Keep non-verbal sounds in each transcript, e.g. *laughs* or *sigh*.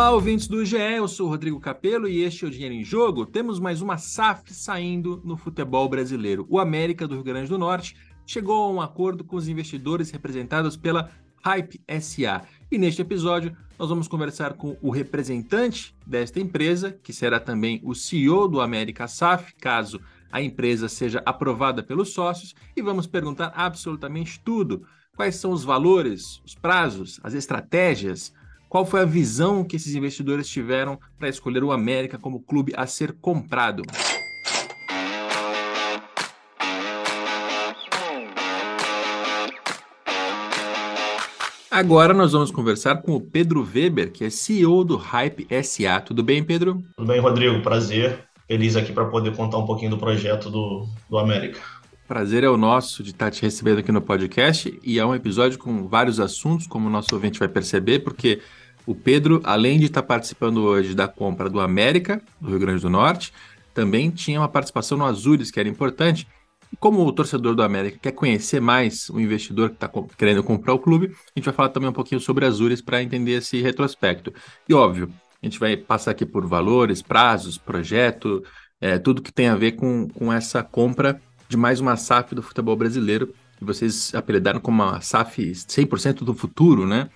Olá, ouvintes do GE, eu sou Rodrigo Capello e este é o Dinheiro em Jogo. Temos mais uma SAF saindo no futebol brasileiro. O América do Rio Grande do Norte chegou a um acordo com os investidores representados pela Hype SA. E neste episódio nós vamos conversar com o representante desta empresa, que será também o CEO do América SAF, caso a empresa seja aprovada pelos sócios, e vamos perguntar absolutamente tudo. Quais são os valores, os prazos, as estratégias, qual foi a visão que esses investidores tiveram para escolher o América como clube a ser comprado? Agora nós vamos conversar com o Pedro Weber, que é CEO do Hype SA. Tudo bem, Pedro? Tudo bem, Rodrigo. Prazer. Feliz aqui para poder contar um pouquinho do projeto do, do América. Prazer é o nosso de estar te recebendo aqui no podcast e é um episódio com vários assuntos, como o nosso ouvinte vai perceber, porque o Pedro, além de estar participando hoje da compra do América, do Rio Grande do Norte, também tinha uma participação no Azures, que era importante. E como o torcedor do América quer conhecer mais o investidor que está querendo comprar o clube, a gente vai falar também um pouquinho sobre Azures para entender esse retrospecto. E óbvio, a gente vai passar aqui por valores, prazos, projeto, é, tudo que tem a ver com, com essa compra de mais uma SAF do futebol brasileiro, que vocês apelidaram como uma SAF 100% do futuro, né?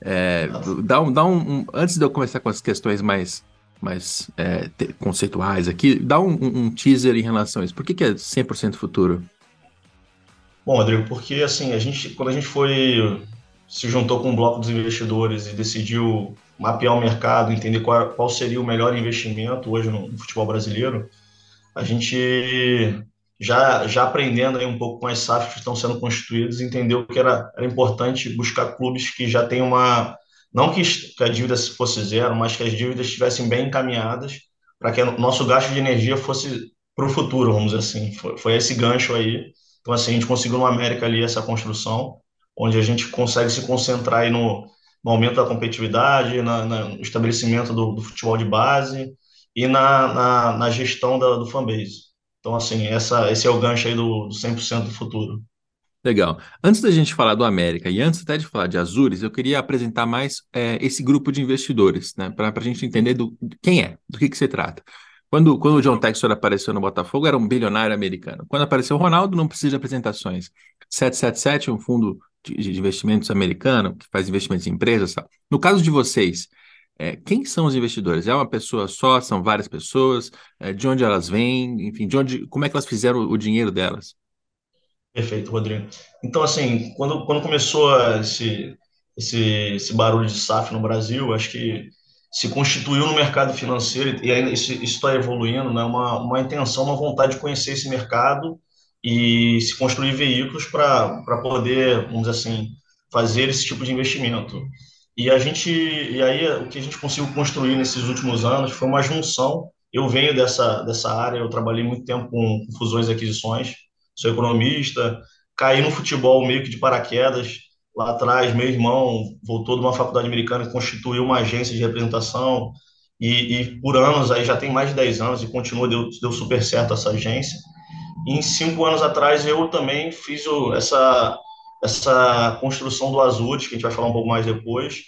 É, dá um, dá um, um, antes de eu começar com as questões mais, mais é, te, conceituais aqui, dá um, um, teaser em relação a isso. Por que, que é 100% futuro? Bom, Rodrigo, porque assim, a gente, quando a gente foi, se juntou com um bloco dos investidores e decidiu mapear o mercado, entender qual, qual seria o melhor investimento hoje no, no futebol brasileiro, a gente já, já aprendendo aí um pouco com as SAFs que estão sendo constituídas, entendeu que era, era importante buscar clubes que já têm uma. Não que, a dívida fosse zero, mas que as dívidas estivessem bem encaminhadas para que o nosso gasto de energia fosse para o futuro, vamos dizer assim. Foi, foi esse gancho aí. Então, assim, a gente conseguiu no América ali essa construção, onde a gente consegue se concentrar aí no, no aumento da competitividade, na, na, no estabelecimento do, do, futebol de base e na, na, na gestão da, do fanbase. Então, assim, essa, esse é o gancho aí do, do 100% do futuro. Legal. Antes da gente falar do América e antes até de falar de Azures, eu queria apresentar mais é, esse grupo de investidores, né? Para a gente entender do, quem é, do que, que se trata. Quando, quando o John Textor apareceu no Botafogo, era um bilionário americano. Quando apareceu o Ronaldo, não precisa de apresentações. 777, um fundo de, de investimentos americano, que faz investimentos em empresas. Tal. No caso de vocês, é, quem são os investidores? É uma pessoa só? São várias pessoas? É, de onde elas vêm? Enfim, de onde, como é que elas fizeram o dinheiro delas? Perfeito, Rodrigo. Então, assim, quando, quando começou esse, esse, esse barulho de SAF no Brasil, acho que se constituiu no mercado financeiro e ainda isso está evoluindo, né? uma, uma intenção, uma vontade de conhecer esse mercado e se construir veículos para poder, vamos dizer assim, fazer esse tipo de investimento. E a gente, e aí o que a gente conseguiu construir nesses últimos anos foi uma junção. Eu venho dessa dessa área, eu trabalhei muito tempo com, fusões e aquisições, sou economista, caí no futebol meio que de paraquedas lá atrás. Meu irmão voltou de uma faculdade americana e constituiu uma agência de representação e, e por anos aí já tem mais de 10 anos e continua deu, deu super certo essa agência. E em cinco anos atrás eu também fiz o, essa essa construção do Azures, que a gente vai falar um pouco mais depois.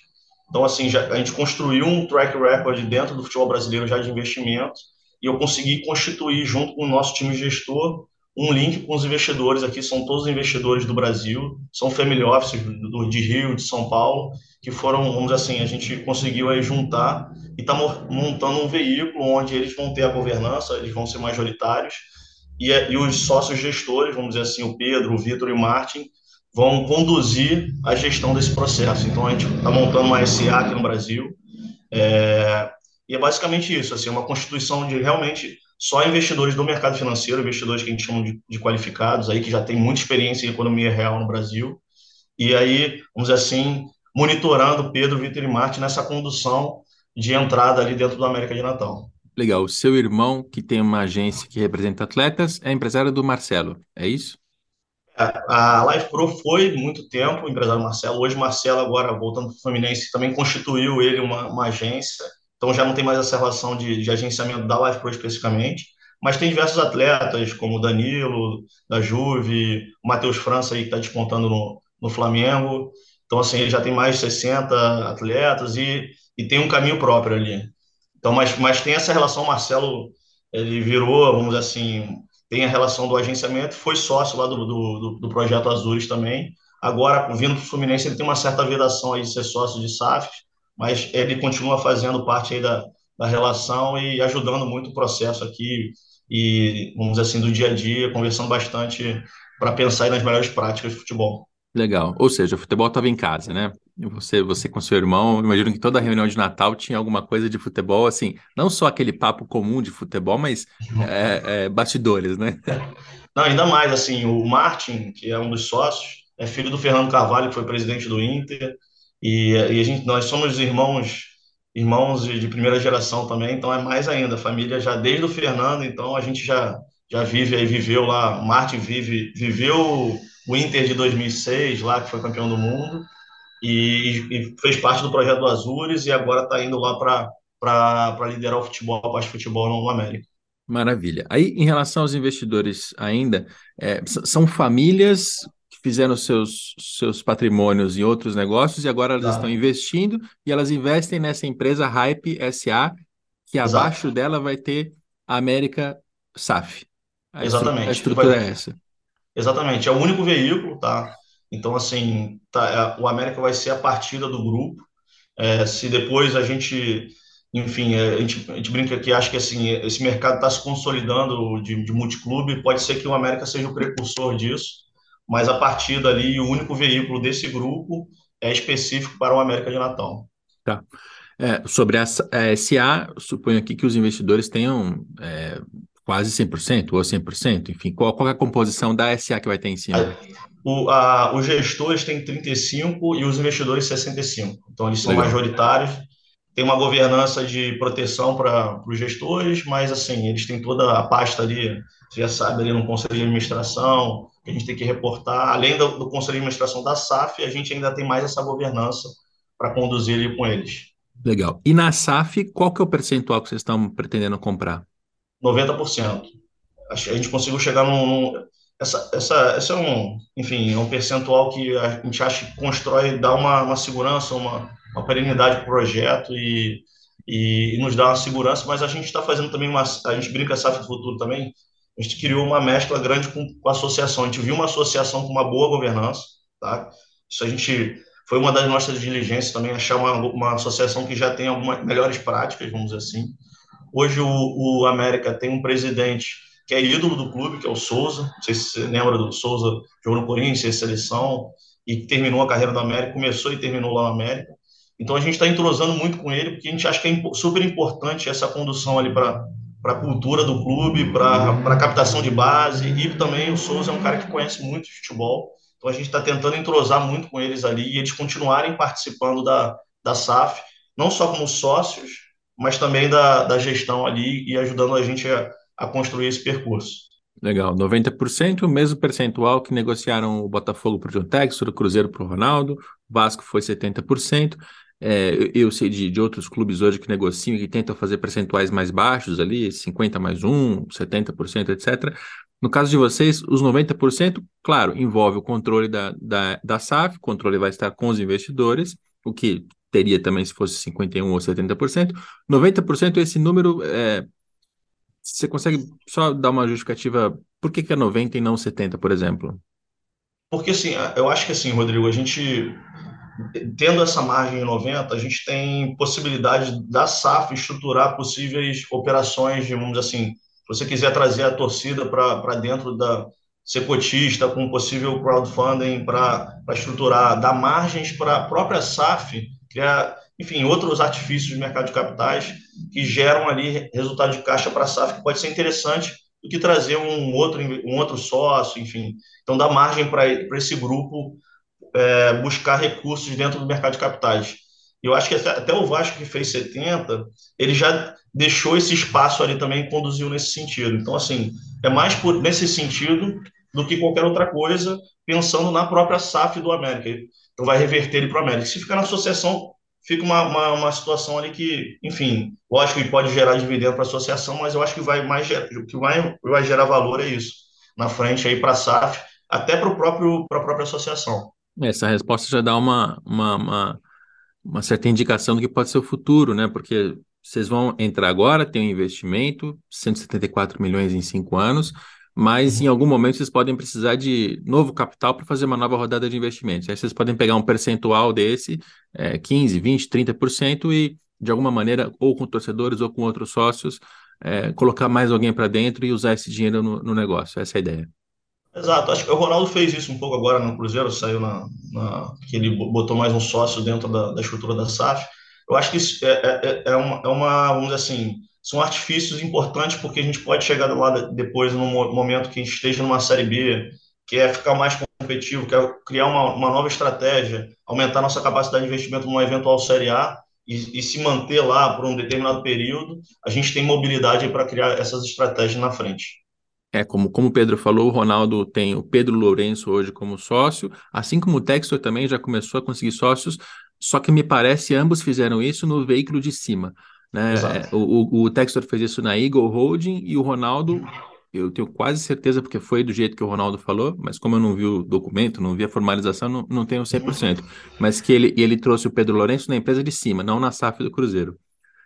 Então, assim, já, a gente construiu um track record dentro do futebol brasileiro já de investimento e eu consegui constituir, junto com o nosso time gestor, um link com os investidores aqui, são todos investidores do Brasil, são family offices do, de Rio, de São Paulo, que foram, vamos dizer assim, a gente conseguiu aí juntar e está montando um veículo onde eles vão ter a governança, eles vão ser majoritários, e, e os sócios gestores, vamos dizer assim, o Pedro, o Vitor e o Martin, vão conduzir a gestão desse processo. Então, a gente está montando uma SA aqui no Brasil, é, e é basicamente isso, assim, uma constituição de realmente só investidores do mercado financeiro, investidores que a gente chama de, de qualificados, aí que já tem muita experiência em economia real no Brasil, e aí, vamos dizer assim, monitorando Pedro, Vitor e Marte nessa condução de entrada ali dentro do América de Natal. Legal. Seu irmão, que tem uma agência que representa atletas, é empresário do Marcelo, é isso? A Live Pro foi muito tempo o empresário Marcelo. Hoje, Marcelo, agora voltando para o Fluminense, também constituiu ele uma, uma, agência. Então, já não tem mais essa relação de, de agenciamento da Live Pro especificamente. Mas tem diversos atletas, como o Danilo, da Juve, o Matheus França, aí, que está despontando no, no Flamengo. Então, assim, ele já tem mais de 60 atletas e, e tem um caminho próprio ali. Então, mas, mas tem essa relação, Marcelo, ele virou, vamos dizer assim, tem a relação do agenciamento, foi sócio lá do, do, do projeto Azures também. Agora, vindo para o Fluminense, ele tem uma certa vedação aí de ser sócio de SAF, mas ele continua fazendo parte aí da, da relação e ajudando muito o processo aqui e, vamos dizer assim, do dia a dia, conversando bastante para pensar nas melhores práticas de futebol. Legal. Ou seja, o futebol estava em casa, né? Você, você com seu irmão, imagino que toda reunião de Natal tinha alguma coisa de futebol, assim, não só aquele papo comum de futebol, mas *laughs* é, é, bastidores, né? *laughs* Não, ainda mais, assim, o Martin, que é um dos sócios, é filho do Fernando Carvalho, que foi presidente do Inter, e, e a gente, nós somos irmãos irmãos de, de, primeira geração também, então é mais ainda, família já desde o Fernando, então a gente já, já vive aí, viveu lá, o Martin vive, viveu o Inter de 2006 lá, que foi campeão do mundo, e, e fez parte do projeto do Azures e agora está indo lá para liderar o futebol, a parte de futebol no América. Maravilha. Aí, em relação aos investidores ainda, é, são famílias fizeram seus, seus patrimônios em outros negócios e agora elas tá. estão investindo e elas investem nessa empresa Hype SA, que Exato. abaixo dela vai ter a América SAF. A Exatamente. A estrutura vai... é essa. Exatamente. É o único veículo, tá? Então, assim, tá, é, o América vai ser a partida do grupo. É, se depois a gente, enfim, é, a gente, a gente brinca que acho que assim, esse mercado está se consolidando de, de multiclube, pode ser que o América seja o precursor disso mas a partir dali o único veículo desse grupo é específico para o América de Natal. Tá. É, sobre a, a SA, suponho aqui que os investidores tenham é, quase 100% ou 100%, enfim, qual, qual é a composição da SA que vai ter em cima? O, a, os gestores têm 35% e os investidores 65%. Então, eles são Legal. majoritários tem uma governança de proteção para os gestores, mas assim, eles têm toda a pasta ali, você já sabe, ali no Conselho de Administração, que a gente tem que reportar. Além do, do Conselho de Administração da SAF, a gente ainda tem mais essa governança para conduzir ali com eles. Legal. E na SAF, qual que é o percentual que vocês estão pretendendo comprar? 90%. A gente conseguiu chegar num, num essa, essa, esse é um, enfim, é um percentual que a gente acha que constrói, dá uma, uma segurança, uma, uma perenidade para o projeto e, e, e, nos dá uma segurança, mas a gente está fazendo também uma, a gente brinca SAF do futuro também, a gente criou uma mescla grande com, com a associação, a gente viu uma associação com uma boa governança, tá? Isso a gente, foi uma das nossas diligências também, achar uma, uma associação que já tem algumas melhores práticas, vamos dizer assim. Hoje o, o América tem um presidente que é ídolo do clube, que é o Souza. Não sei se você lembra do Souza, jogou no Corinthians, seleção, e terminou a carreira do América, começou e terminou lá no América. Então a gente está entrosando muito com ele, porque a gente acha que é super importante essa condução ali para a cultura do clube, para a captação de base, e também o Souza é um cara que conhece muito futebol. Então a gente está tentando entrosar muito com eles ali e eles continuarem participando da, da SAF, não só como sócios, mas também da, da gestão ali e ajudando a gente a, a construir esse percurso. Legal, 90%, o mesmo percentual que negociaram o Botafogo para o John o Cruzeiro para o Ronaldo, o Vasco foi 70%. É, eu sei de, de, outros clubes hoje que negociam e tentam fazer percentuais mais baixos ali, 50 mais 1, 70%, etc. No caso de vocês, os 90%, claro, envolve o controle da, da, da SAF, o controle vai estar com os investidores, o que teria também se fosse 51% ou 70%. 90% esse número é, você consegue só dar uma justificativa por que, que é 90 e não 70, por exemplo? Porque assim, eu acho que assim, Rodrigo, a gente tendo essa margem em 90, a gente tem possibilidade da SAF estruturar possíveis operações, vamos dizer assim, se você quiser trazer a torcida para dentro da ser cotista com possível crowdfunding para estruturar, dar margens para a própria SAF criar enfim, outros artifícios de mercado de capitais que geram ali resultado de caixa para a SAF, que pode ser interessante do que trazer um outro, um outro sócio, enfim. Então, dá margem para esse grupo é, buscar recursos dentro do mercado de capitais. Eu acho que até, até, o Vasco, que fez 70, ele já deixou esse espaço ali também e conduziu nesse sentido. Então, assim, é mais por, nesse sentido do que qualquer outra coisa, pensando na própria SAF do América. Então, vai reverter ele para o América. Se ficar na associação, fica uma, uma, uma, situação ali que, enfim, lógico que pode gerar dividendo para a associação, mas eu acho que vai mais o que vai, vai gerar valor é isso na frente aí para a SAF, até para o próprio para a própria associação. Essa resposta já dá uma, uma, uma, uma certa indicação do que pode ser o futuro, né? Porque vocês vão entrar agora, tem um investimento, 174 milhões em cinco anos, mas em algum momento vocês podem precisar de novo capital para fazer uma nova rodada de investimentos. Aí vocês podem pegar um percentual desse, é, 15, 20, 30%, e de alguma maneira, ou com torcedores ou com outros sócios, é, colocar mais alguém para dentro e usar esse dinheiro no, no, negócio. Essa é a ideia. Exato, acho que o Ronaldo fez isso um pouco agora no Cruzeiro, saiu na, na que ele botou mais um sócio dentro da, da estrutura da SAF. Eu acho que isso é, é, é, uma, é uma, vamos dizer assim, são artifícios importantes porque a gente pode chegar lá depois, num momento que a gente esteja numa Série B, que é ficar mais competitivo, que é criar uma, uma nova estratégia, aumentar nossa capacidade de investimento numa eventual Série A, e, e, se manter lá por um determinado período, a gente tem mobilidade para criar essas estratégias na frente. É, como, como o Pedro falou, o Ronaldo tem o Pedro Lourenço hoje como sócio, assim como o Textor também já começou a conseguir sócios, só que me parece ambos fizeram isso no veículo de cima. Né? É, o, o, o Textor fez isso na Eagle Holding e o Ronaldo eu tenho quase certeza, porque foi do jeito que o Ronaldo falou, mas como eu não vi o documento, não vi a formalização, não, não tenho 100%. Mas que ele, ele trouxe o Pedro Lourenço na empresa de cima, não na SAF do Cruzeiro.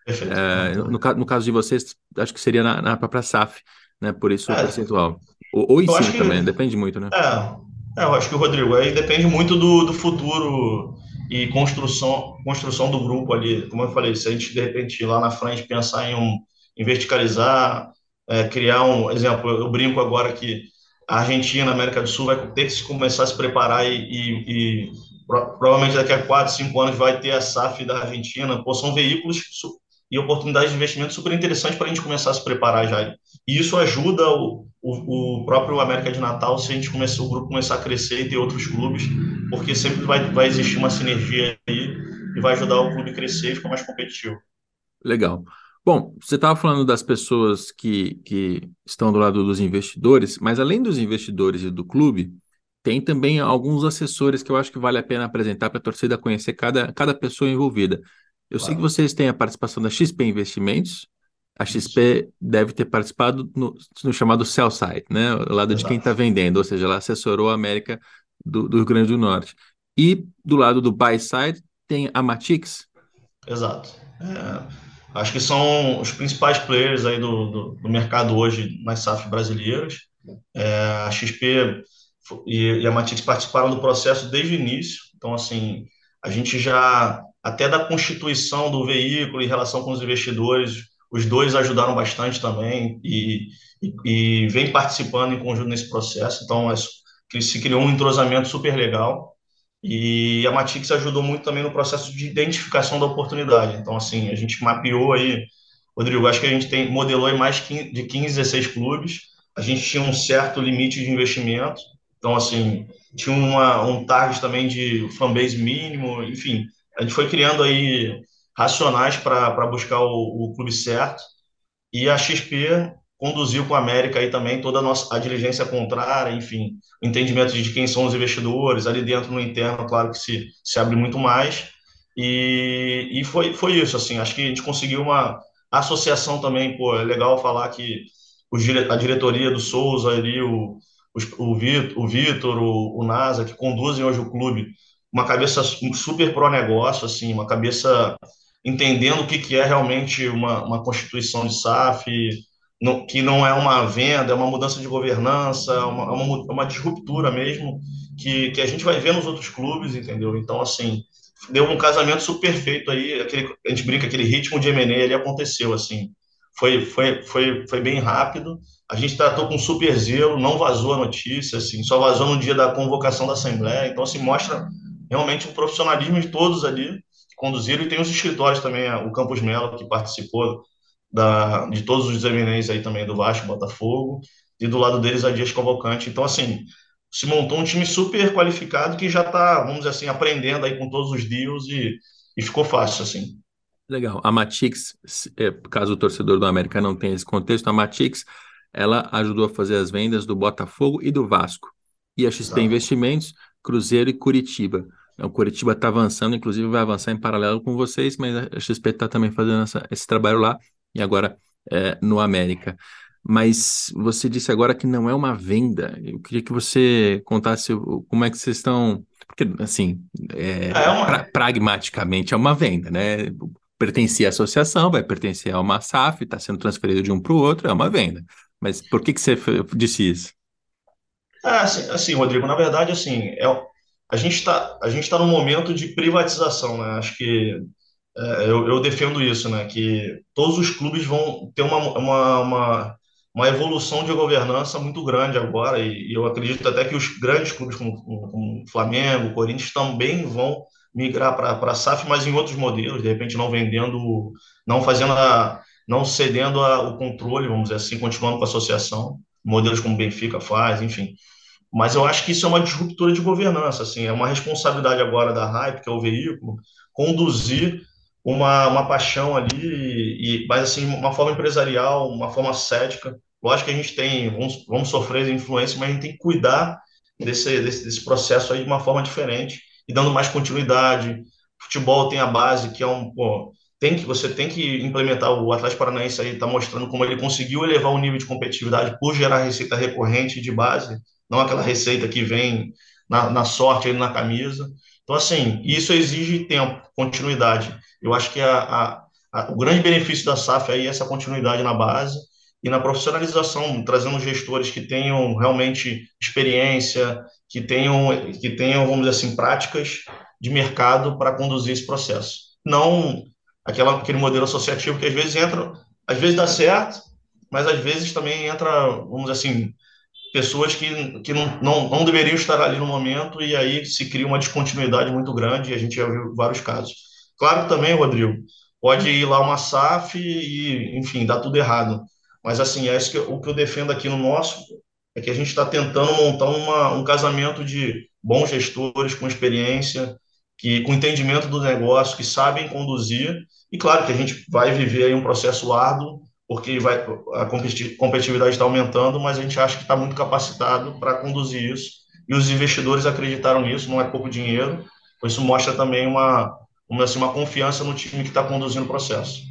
É, no, no, caso de vocês, acho que seria na, na própria SAF, né? Por isso é, o percentual. Ou, ou em cima também, que, depende muito, né? É, é, eu acho que o Rodrigo, aí depende muito do, do futuro e construção, construção do grupo ali. Como eu falei, se a gente de repente lá na frente pensar em, um, em verticalizar é, criar um exemplo. Eu brinco agora que a Argentina, América do Sul, vai ter que se começar a se preparar e, e, e provavelmente daqui a quatro, cinco anos vai ter a SAF da Argentina. Pô, são veículos e oportunidades de investimento super interessantes para a gente começar a se preparar já. E isso ajuda o, o, o, próprio América de Natal se a gente começar, o grupo começar a crescer e ter outros clubes, porque sempre vai, vai existir uma sinergia aí e vai ajudar o clube a crescer e ficar mais competitivo. Legal. Bom, você estava falando das pessoas que, que estão do lado dos investidores, mas além dos investidores e do clube, tem também alguns assessores que eu acho que vale a pena apresentar para a torcida conhecer cada, cada pessoa envolvida. Eu claro. sei que vocês têm a participação da XP Investimentos, a XP deve ter participado no, no chamado sell side, né? O lado Exato. de quem está vendendo, ou seja, ela assessorou a América do, do, Rio Grande do Norte. E do lado do buy side tem a Matix. Exato. É Acho que são os principais players aí do, do, do mercado hoje nas SAF brasileiras. É, a XP e, e a Matix participaram do processo desde o início. Então, assim, a gente já, até da constituição do veículo em relação com os investidores, os dois ajudaram bastante também e, e, e vem participando em conjunto nesse processo. Então, é, se criou um entrosamento super legal. E a Matix ajudou muito também no processo de identificação da oportunidade. Então, assim, a gente mapeou aí, Rodrigo, acho que a gente tem, modelou em mais de 15, 16 clubes. A gente tinha um certo limite de investimento. Então, assim, tinha uma, um target também de fanbase mínimo, enfim. A gente foi criando aí racionais para buscar o, o clube certo. E a XP conduziu com a América aí também toda a nossa a diligência contrária, enfim, o entendimento de quem são os investidores, ali dentro no interno, claro que se, se abre muito mais, e, e foi, foi isso, assim, acho que a gente conseguiu uma associação também, pô, é legal falar que o, a diretoria do Souza ali, o, o, o Vitor, o, o NASA, que conduzem hoje o clube, uma cabeça super pró-negócio, assim, uma cabeça entendendo o que, que é realmente uma, uma constituição de SAF, no, que não é uma venda, é uma mudança de governança, é uma, é uma, é uma disruptura mesmo, que, que a gente vai ver nos outros clubes, entendeu? Então, assim, deu um casamento super perfeito aí, aquele, a gente brinca, aquele ritmo de M&A ali aconteceu, assim, foi, foi, foi, foi bem rápido, a gente tratou com super zelo, não vazou a notícia, assim, só vazou no dia da convocação da Assembleia, então, assim, mostra realmente o profissionalismo de todos ali, que conduziram, e tem os escritórios também, o Campos Melo, que participou da, de todos os eminentes aí também do Vasco, Botafogo, e do lado deles a Dias Cavalcante. Então, assim, se montou um time super qualificado que já está, vamos dizer assim, aprendendo aí com todos os deals e, e ficou fácil, assim. Legal. A Matix, é, caso o torcedor do América não tenha esse contexto, a Matix, ela ajudou a fazer as vendas do Botafogo e do Vasco. E a XP Exato. Investimentos, Cruzeiro e Curitiba. O Curitiba está avançando, inclusive vai avançar em paralelo com vocês, mas a XP está também fazendo essa, esse trabalho lá e agora é, no América. Mas você disse agora que não é uma venda. Eu queria que você contasse como é que vocês estão. Porque, assim, é, é uma... pra, pragmaticamente é uma venda, né? Pertencia à associação, vai pertencer a uma SAF, está sendo transferido de um para o outro, é uma venda. Mas por que, que você disse isso? É, assim, assim, Rodrigo, na verdade, assim, é, a gente está a gente tá num momento de privatização, né? Acho que eu, eu, defendo isso, né? Que todos os clubes vão ter uma, uma, uma, uma evolução de governança muito grande agora, e, e eu acredito até que os grandes clubes como, como Flamengo, Corinthians também vão migrar para a SAF, mas em outros modelos, de repente não vendendo, não fazendo a, não cedendo a, o controle, vamos dizer assim, continuando com a associação, modelos como Benfica faz, enfim. Mas eu acho que isso é uma disruptura de governança, assim, é uma responsabilidade agora da Hype, que é o veículo, conduzir uma, uma paixão ali, e, mas assim, uma forma empresarial, uma forma cética. Lógico que a gente tem, vamos, vamos sofrer influência, mas a gente tem que cuidar desse, desse, desse processo aí de uma forma diferente e dando mais continuidade. Futebol tem a base, que é um, pô, tem que, você tem que implementar o Atlético Paranaense aí, está mostrando como ele conseguiu elevar o nível de competitividade por gerar receita recorrente de base, não aquela receita que vem na, na sorte aí na camisa. Então, assim, isso exige tempo, continuidade. Eu acho que a, a, o grande benefício da SAF é essa continuidade na base e na profissionalização, trazendo gestores que tenham realmente experiência, que tenham, que tenham, vamos dizer assim, práticas de mercado para conduzir esse processo. Não aquela, aquele modelo associativo que às vezes entra, às vezes dá certo, mas às vezes também entra, vamos dizer assim, pessoas que, que não, não, não deveriam estar ali no momento e aí se cria uma descontinuidade muito grande e a gente já viu vários casos. Claro também, Rodrigo, pode ir lá uma SAF e, enfim, dá tudo errado. Mas, assim, é isso que, o que eu defendo aqui no nosso é que a gente está tentando montar uma, um casamento de bons gestores com experiência, que com entendimento do negócio, que sabem conduzir. E claro que a gente vai viver aí um processo árduo, porque vai, a competitividade está aumentando, mas a gente acha que está muito capacitado para conduzir isso. E os investidores acreditaram nisso, não é pouco dinheiro. Isso mostra também uma, vamos assim, uma confiança no time que está conduzindo o processo.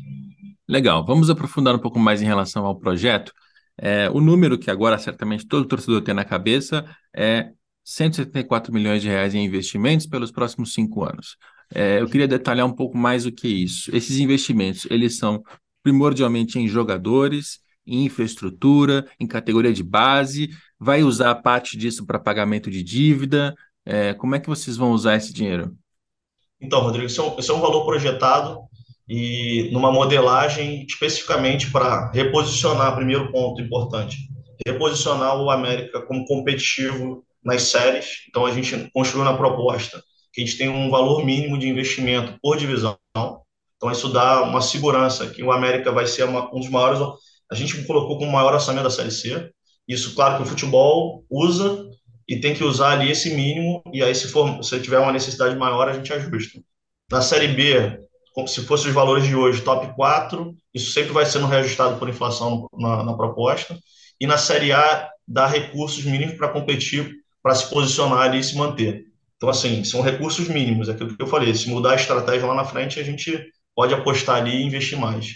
Legal, vamos aprofundar um pouco mais em relação ao projeto. É, o número que agora certamente todo torcedor tem na cabeça é 174 milhões de reais em investimentos pelos próximos cinco anos. É, eu queria detalhar um pouco mais o que é isso. Esses investimentos, eles são primordialmente em jogadores, em infraestrutura, em categoria de base, vai usar parte disso para pagamento de dívida. É, como é que vocês vão usar esse dinheiro? Então, Rodrigo, esse é um, é um valor projetado e numa modelagem especificamente para reposicionar, primeiro ponto importante, reposicionar o América como competitivo nas séries. Então, a gente construiu na proposta que a gente tem um valor mínimo de investimento por divisão. Então, isso dá uma segurança que o América vai ser uma, um dos maiores. A gente colocou como maior orçamento da Série C. Isso, claro, que o futebol usa e tem que usar ali esse mínimo, e aí se for, se tiver uma necessidade maior, a gente ajusta. Na Série B, como se fossem os valores de hoje, top 4, isso sempre vai sendo reajustado por inflação na, na proposta, e na Série A, dá recursos mínimos para competir, para se posicionar ali e se manter. Então, assim, são recursos mínimos, é aquilo que eu falei, se mudar a estratégia lá na frente, a gente pode apostar ali e investir mais.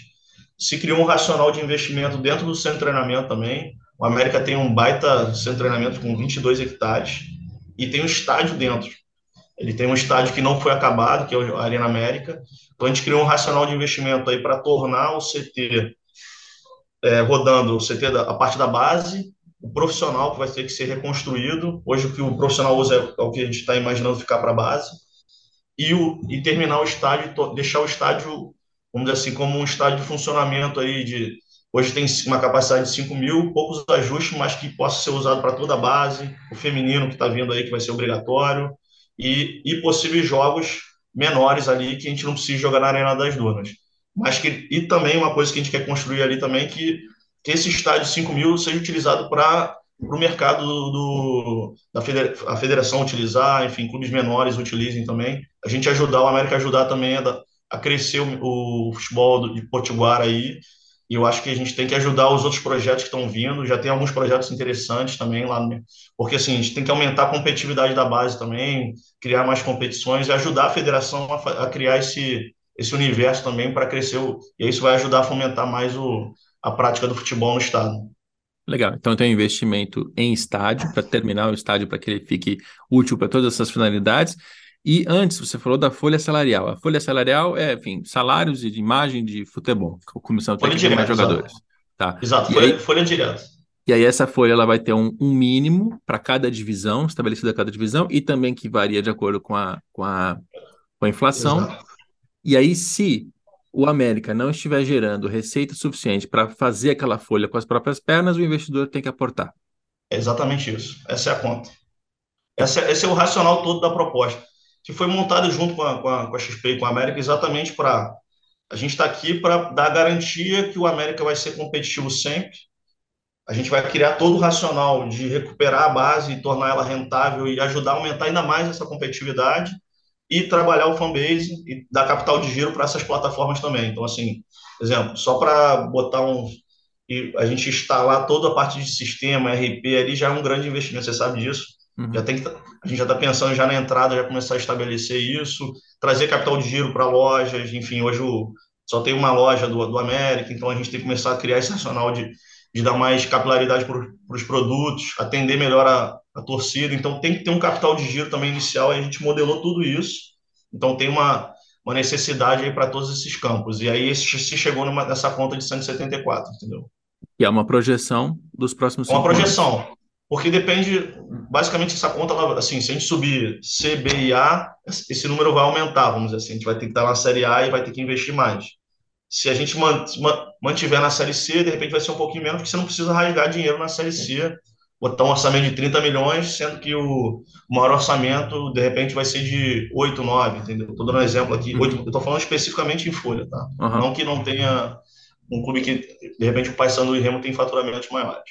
Se criou um racional de investimento dentro do centro de treinamento também, o América tem um baita centro de treinamento com 22 hectares e tem um estádio dentro. Ele tem um estádio que não foi acabado, que é a Arena América. Então a gente criou um racional de investimento aí para tornar o CT é, rodando, o CT da, a parte da base, o profissional que vai ter que ser reconstruído. Hoje o que o profissional usa é, é o que a gente está imaginando ficar para a base. E, o, e terminar o estádio, deixar o estádio, vamos dizer assim, como um estádio de funcionamento aí de Hoje tem uma capacidade de 5 mil, poucos ajustes, mas que possa ser usado para toda a base, o feminino que está vindo aí, que vai ser obrigatório, e, e possíveis jogos menores ali que a gente não precisa jogar na Arena das Dunas. Mas que, e também uma coisa que a gente quer construir ali também, que, que esse estádio de 5 mil seja utilizado para o mercado do, da federa, federação utilizar, enfim, clubes menores utilizem também. A gente ajudar, o América ajudar também a, a crescer o, o futebol de Potiguar aí, e eu acho que a gente tem que ajudar os outros projetos que estão vindo. Já tem alguns projetos interessantes também lá, porque assim, a gente tem que aumentar a competitividade da base também, criar mais competições e ajudar a federação a, a criar esse, esse universo também para crescer. O, e isso vai ajudar a fomentar mais o, a prática do futebol no estado. Legal. Então tem um investimento em estádio para terminar o estádio para que ele fique útil para todas essas finalidades. E antes você falou da folha salarial. A folha salarial é, enfim, salários de imagem de futebol, comissão técnica mais jogadores. Exato, tá. exato. folha, aí, folha direta. E aí essa folha ela vai ter um, um mínimo para cada divisão, estabelecido a cada divisão, e também que varia de acordo com a, com a, com a inflação. Exato. E aí, se o América não estiver gerando receita suficiente para fazer aquela folha com as próprias pernas, o investidor tem que aportar. É exatamente isso. Essa é a conta. Essa, esse é o racional todo da proposta, que foi montado junto com a, com a, com a XP e com a América exatamente para. A gente está aqui para dar garantia que o América vai ser competitivo sempre. A gente vai criar todo o racional de recuperar a base e tornar ela rentável e ajudar a aumentar ainda mais essa competitividade e trabalhar o fanbase e dar capital de giro para essas plataformas também. Então, assim, exemplo, só para botar um. E a gente instalar toda a parte de sistema, RP ali já é um grande investimento, você sabe disso. Uhum. Já tem que, a gente já está pensando já na entrada, já começar a estabelecer isso, trazer capital de giro para lojas, enfim, hoje o, só tem uma loja do, do América, então a gente tem que começar a criar esse racional de, de dar mais capilaridade para os produtos, atender melhor a, a torcida. Então tem que ter um capital de giro também inicial. E a gente modelou tudo isso. Então tem uma, uma necessidade aí para todos esses campos. E aí se chegou numa, nessa conta de 174, entendeu? E é uma projeção dos próximos é Uma projeção. Anos. Porque depende, basicamente, essa conta, assim, se a gente subir C, B e A, esse número vai aumentar, vamos dizer assim. A gente vai ter que estar na série A e vai ter que investir mais. Se a gente mantiver na série C, de repente vai ser um pouquinho menos, porque você não precisa rasgar dinheiro na série C botar um orçamento de 30 milhões, sendo que o, maior orçamento, de repente, vai ser de 8, 9, entendeu? Estou dando um exemplo aqui. 8, eu estou falando especificamente em folha, tá? Uhum. Não que não tenha um clube que, de repente, o Paysandu e Remo tem faturamentos maiores.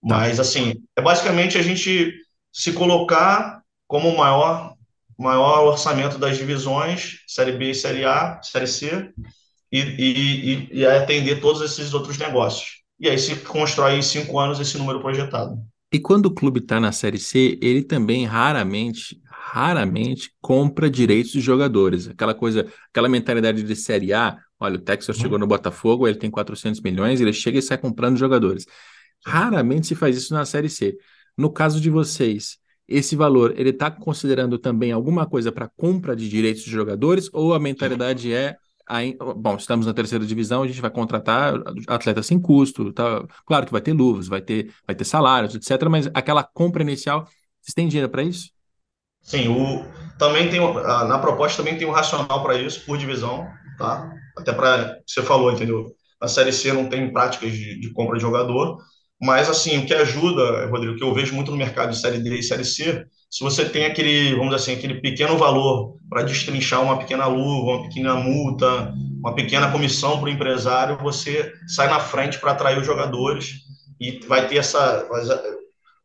Tá. Mas, assim, é basicamente a gente se colocar como o maior, maior orçamento das divisões, Série B, Série A, Série C, e, e, e, atender todos esses outros negócios e aí se constrói em cinco anos esse número projetado. E quando o clube está na Série C, ele também raramente, raramente compra direitos de jogadores. Aquela coisa, aquela mentalidade de Série A, olha, o Texas uhum. chegou no Botafogo, ele tem 400 milhões, ele chega e sai comprando jogadores. Raramente se faz isso na Série C. No caso de vocês, esse valor, ele está considerando também alguma coisa para compra de direitos de jogadores ou a mentalidade é Aí, bom, estamos na terceira divisão, a gente vai contratar atletas sem custo, tá? Claro que vai ter luvas, vai ter, vai ter salários, etc. Mas aquela compra inicial, vocês têm dinheiro para isso? Sim, o, também tem na proposta também tem um racional para isso por divisão, tá? Até para você falou, entendeu? Na série C não tem práticas de, de compra de jogador, mas assim o que ajuda, Rodrigo, que eu vejo muito no mercado de série D e série C se você tem aquele, vamos dizer assim, aquele pequeno valor para destrinchar uma pequena luva, uma pequena multa, uma pequena comissão para o empresário, você sai na frente para atrair os jogadores e vai ter essa.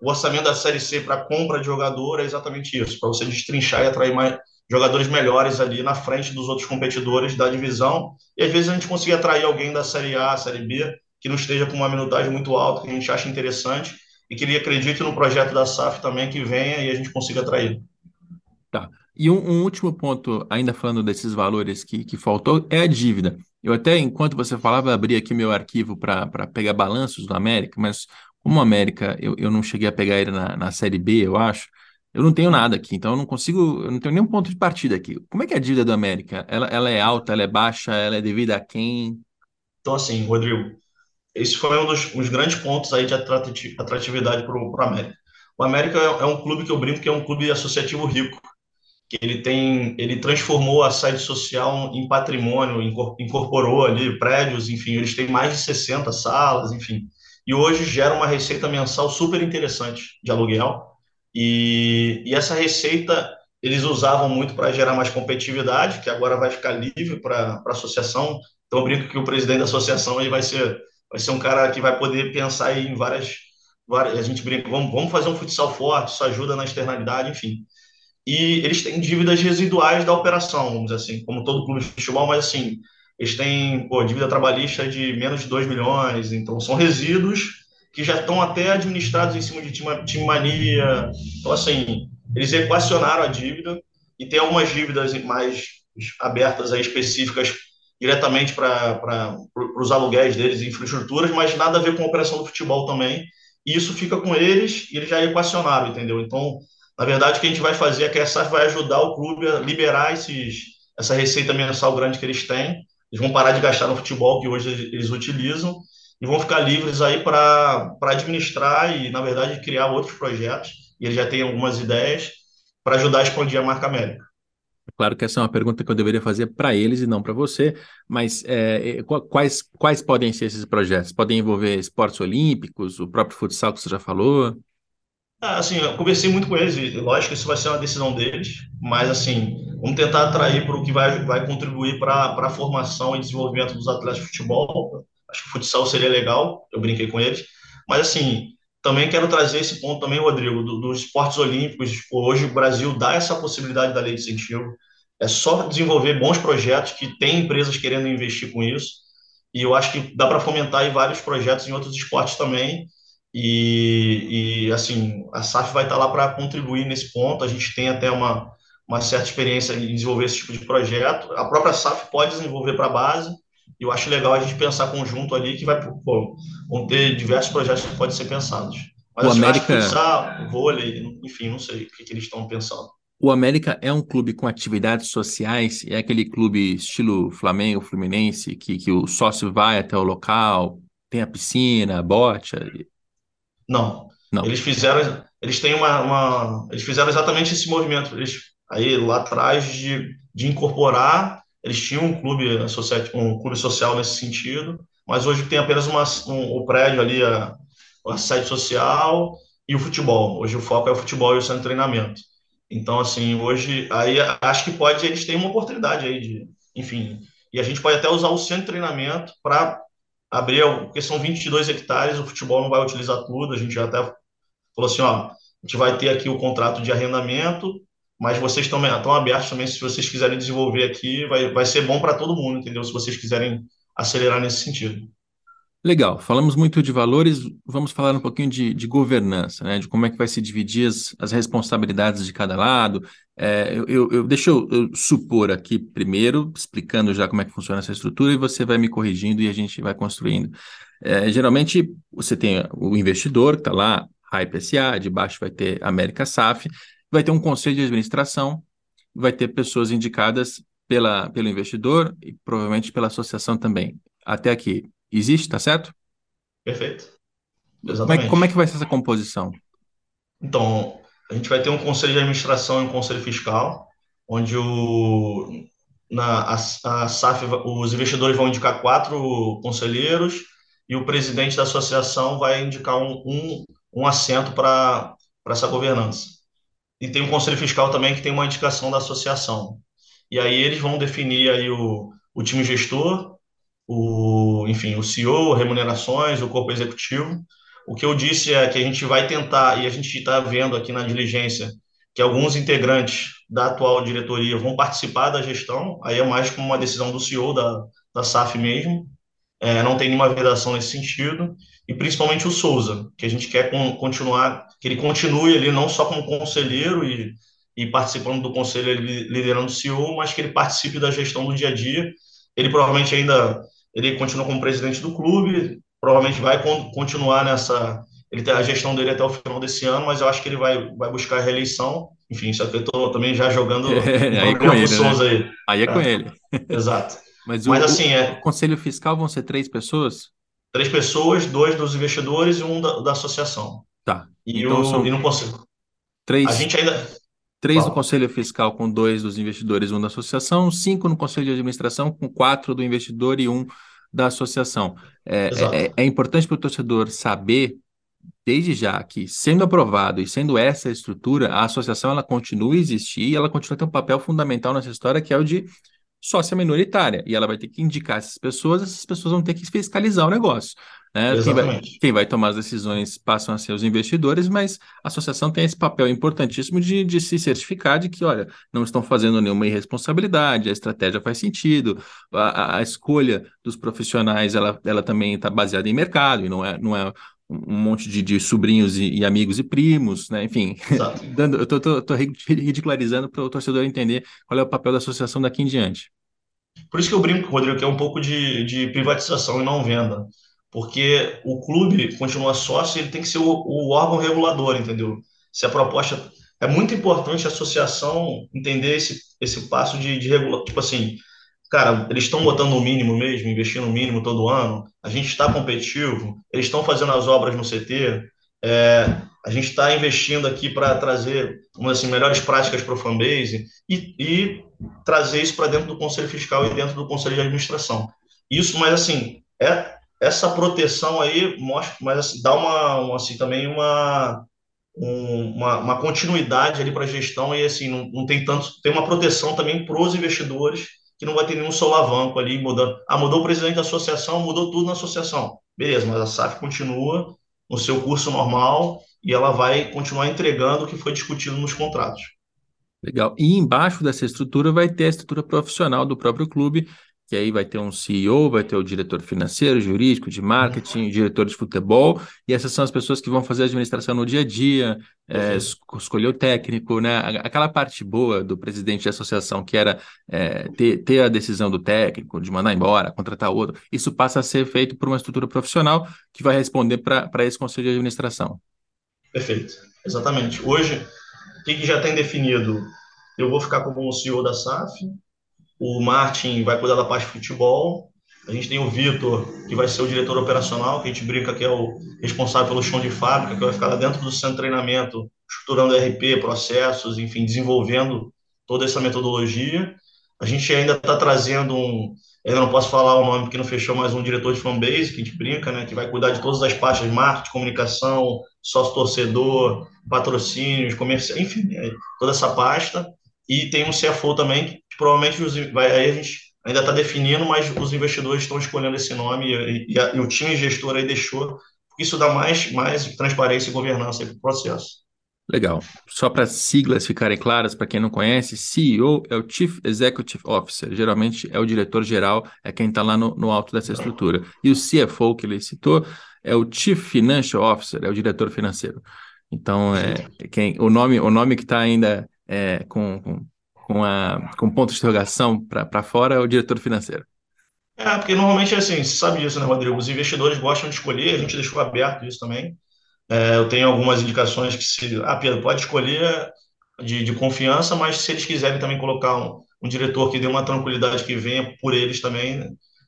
O orçamento da Série C para compra de jogador é exatamente isso, para você destrinchar e atrair mais jogadores melhores ali na frente dos outros competidores da divisão. E às vezes a gente conseguir atrair alguém da Série A, Série B, que não esteja com uma minutagem muito alta, que a gente acha interessante, e que ele acredite no projeto da SAF também, que venha e a gente consiga atrair. Tá. E um, um, último ponto, ainda falando desses valores que, que faltou, é a dívida. Eu até, enquanto você falava, abri aqui meu arquivo para pegar balanços do América, mas como o América, eu, eu não cheguei a pegar ele na, na Série B, eu acho, eu não tenho nada aqui, então eu não consigo, eu não tenho nenhum ponto de partida aqui. Como é que é a dívida do América? Ela, ela é alta, ela é baixa, ela é devida a quem? Então, assim, Rodrigo, esse foi um dos, dos grandes pontos aí de atratividade para o América. O América é, é um clube que eu brinco que é um clube associativo rico, que ele tem, ele transformou a sede social em patrimônio, incorporou ali prédios, enfim, eles têm mais de 60 salas, enfim, e hoje gera uma receita mensal super interessante de aluguel, e, e essa receita eles usavam muito para gerar mais competitividade, que agora vai ficar livre para a associação, então eu brinco que o presidente da associação aí vai ser vai ser um cara que vai poder pensar em várias, várias a gente brinca, vamos, vamos fazer um futsal forte, isso ajuda na externalidade, enfim. E eles têm dívidas residuais da operação, vamos dizer assim, como todo clube de futebol, mas assim, eles têm pô, dívida trabalhista de menos de 2 milhões, então são resíduos que já estão até administrados em cima de time, time mania. Então, assim, eles equacionaram a dívida e tem algumas dívidas mais abertas aí específicas diretamente para os aluguéis deles, infraestruturas, mas nada a ver com a operação do futebol também. E isso fica com eles e eles já equacionaram, entendeu? Então, na verdade, o que a gente vai fazer é que a SAF vai ajudar o clube a liberar esses, essa receita mensal grande que eles têm. Eles vão parar de gastar no futebol que hoje eles utilizam e vão ficar livres aí para administrar e, na verdade, criar outros projetos. E eles já têm algumas ideias para ajudar a expandir a marca América. Claro que essa é uma pergunta que eu deveria fazer para eles e não para você, mas é, quais, quais podem ser esses projetos? Podem envolver esportes olímpicos, o próprio futsal que você já falou? Ah, assim, eu conversei muito com eles e lógico isso vai ser uma decisão deles, mas assim, vamos tentar atrair para o que vai, vai contribuir para a formação e desenvolvimento dos atletas de futebol. Acho que o futsal seria legal, eu brinquei com eles, mas assim, também quero trazer esse ponto também, Rodrigo, do, dos esportes olímpicos. Hoje o Brasil dá essa possibilidade da lei de incentivo. É só desenvolver bons projetos que tem empresas querendo investir com isso. E eu acho que dá para fomentar aí vários projetos em outros esportes também. E, e assim, a SAF vai estar lá para contribuir nesse ponto. A gente tem até uma, uma certa experiência em desenvolver esse tipo de projeto. A própria SAF pode desenvolver para a base e eu acho legal a gente pensar conjunto ali que vai pô, vão ter diversos projetos que podem ser pensados. Mas o assim, América... pensar vôlei, enfim, não sei o que, que eles estão pensando. O América é um clube com atividades sociais, é aquele clube estilo Flamengo, Fluminense, que, que o sócio vai até o local, tem a piscina, a bote? Não. Não. Eles fizeram, eles têm uma, uma, eles fizeram exatamente esse movimento. Eles aí lá atrás de, de incorporar eles tinham um clube, um clube social nesse sentido, mas hoje tem apenas uma, um, o prédio ali, a, a sede social e o futebol. Hoje o foco é o futebol e o centro de treinamento. Então, assim, hoje, aí acho que pode, eles têm uma oportunidade aí de, enfim, e a gente pode até usar o centro de treinamento para abrir, porque são 22 hectares, o futebol não vai utilizar tudo, a gente já até falou assim, ó, a gente vai ter aqui o contrato de arrendamento, mas vocês estão, estão abertos também, se vocês quiserem desenvolver aqui, vai, vai ser bom para todo mundo, entendeu? Se vocês quiserem acelerar nesse sentido. Legal, falamos muito de valores, vamos falar um pouquinho de, de governança, né? De como é que vai se dividir as, as responsabilidades de cada lado. É, eu, eu, eu, deixa eu, eu, supor aqui primeiro, explicando já como é que funciona essa estrutura, e você vai me corrigindo e a gente vai construindo. É, geralmente, você tem o investidor que está lá, Hype SA, de baixo vai ter América SAF, vai ter um conselho de administração, vai ter pessoas indicadas pela, pelo investidor e provavelmente pela associação também. Até aqui. Existe, tá certo? Perfeito. Como é, como é que vai ser essa composição? Então, a gente vai ter um conselho de administração e um conselho fiscal, onde o, na, a, a SAF, os investidores vão indicar quatro conselheiros e o presidente da associação vai indicar um, um, um assento para essa governança e tem um conselho fiscal também que tem uma indicação da associação. E aí eles vão definir aí o, o time gestor, o, enfim, o CEO, remunerações, o corpo executivo. O que eu disse é que a gente vai tentar, e a gente está vendo aqui na diligência, que alguns integrantes da atual diretoria vão participar da gestão, aí é mais como uma decisão do CEO da, da SAF mesmo, é, não tem nenhuma vedação nesse sentido, e principalmente o Souza, que a gente quer continuar, que ele continue ali não só como conselheiro e, e participando do conselho, ele, liderando o CEO, mas que ele participe da gestão do dia a dia. Ele provavelmente ainda, ele continua como presidente do clube, provavelmente vai con, continuar nessa, ele tem a gestão dele até o final desse ano, mas eu acho que ele vai, vai buscar a reeleição. Enfim, só que eu estou também já jogando *laughs* é, aí com ele, né? aí. Aí é, é com ele. *laughs* Exato. Mas, Mas o, assim, é... o conselho fiscal vão ser três pessoas? Três pessoas, dois dos investidores e um da, da associação. Tá. E, então, o, e no conselho. Três, a gente ainda. Três no conselho fiscal com dois dos investidores e um da associação, cinco no conselho de administração com quatro do investidor e um da associação. É, é, é, é importante para o torcedor saber, desde já, que sendo aprovado e sendo essa a estrutura, a associação ela continua a existir e ela continua a ter um papel fundamental nessa história, que é o de sócia minoritária. E ela vai ter que indicar essas pessoas, essas pessoas vão ter que fiscalizar o negócio. Né? Quem vai, quem, vai, tomar as decisões passam a ser os investidores, mas a associação tem esse papel importantíssimo de, de, se certificar de que, olha, não estão fazendo nenhuma irresponsabilidade, a estratégia faz sentido, a, a escolha dos profissionais ela, ela também está baseada em mercado e não é, não é um monte de, de sobrinhos e, e, amigos e primos, né? Enfim, *laughs* dando, eu tô ridicularizando para o torcedor entender qual é o papel da associação daqui em diante. Por isso que eu brinco, Rodrigo, que é um pouco de, de privatização e não venda. Porque o clube continua sócio ele tem que ser o, o órgão regulador, entendeu? Se a proposta. É muito importante a associação entender esse, esse passo de, de regular. Tipo assim, cara, eles estão botando o mínimo mesmo, investindo o mínimo todo ano, a gente está competitivo, eles estão fazendo as obras no CT, é, a gente está investindo aqui para trazer umas assim, melhores práticas para o fanbase e, e trazer isso para dentro do conselho fiscal e dentro do conselho de administração. Isso, mas assim, é essa proteção aí mostra, mas assim, dá uma, assim também uma um, uma, uma, continuidade ali para a gestão e assim não, não tem tanto tem uma proteção também para os investidores que não vai ter nenhum solavanco ali mudando. Ah, mudou o presidente da associação, mudou tudo na associação. Beleza, mas a SAF continua no seu curso normal e ela vai continuar entregando o que foi discutido nos contratos. Legal. E embaixo dessa estrutura vai ter a estrutura profissional do próprio clube, que aí vai ter um CEO, vai ter o diretor financeiro, jurídico, de marketing, diretor de futebol, e essas são as pessoas que vão fazer a administração no dia a dia, é, escolher o técnico, né? Aquela parte boa do presidente da associação, que era é, ter, ter a decisão do técnico, de mandar embora, contratar outro, isso passa a ser feito por uma estrutura profissional que vai responder para esse conselho de administração. Perfeito, exatamente. Hoje, o que, que já tem definido? Eu vou ficar como o CEO da SAF, o Martin vai cuidar da parte de futebol. A gente tem o Vitor, que vai ser o diretor operacional, que a gente brinca que é o responsável pelo chão de fábrica, que vai ficar lá dentro do centro de treinamento, estruturando RP, processos, enfim, desenvolvendo toda essa metodologia. A gente ainda está trazendo um, ainda não posso falar o nome porque não fechou mais um diretor de fanbase, que a gente brinca, né, que vai cuidar de todas as partes marketing, comunicação, sócio-torcedor, patrocínios, comércio, enfim, é, toda essa pasta. E tem um CFO também, provavelmente os, vai, aí a gente ainda está definindo, mas os investidores estão escolhendo esse nome e, e, a, e, o time gestor aí deixou, porque isso dá mais, mais transparência e governança para o processo. Legal. Só para siglas ficarem claras, para quem não conhece, CEO é o Chief Executive Officer, geralmente é o diretor-geral, é quem está lá no, no alto dessa estrutura. E o CFO, que ele citou, é o Chief Financial Officer, é o diretor financeiro. Então, é, quem, o, nome, o nome que está ainda é, com, com com, a, com ponto de interrogação para fora é o diretor financeiro. É, porque normalmente é assim, você sabe disso, né, Rodrigo? Os investidores gostam de escolher, a gente deixou aberto isso também. É, eu tenho algumas indicações que se. Ah, Pedro, pode escolher de, de confiança, mas se eles quiserem também colocar um, um diretor que dê uma tranquilidade que venha por eles também,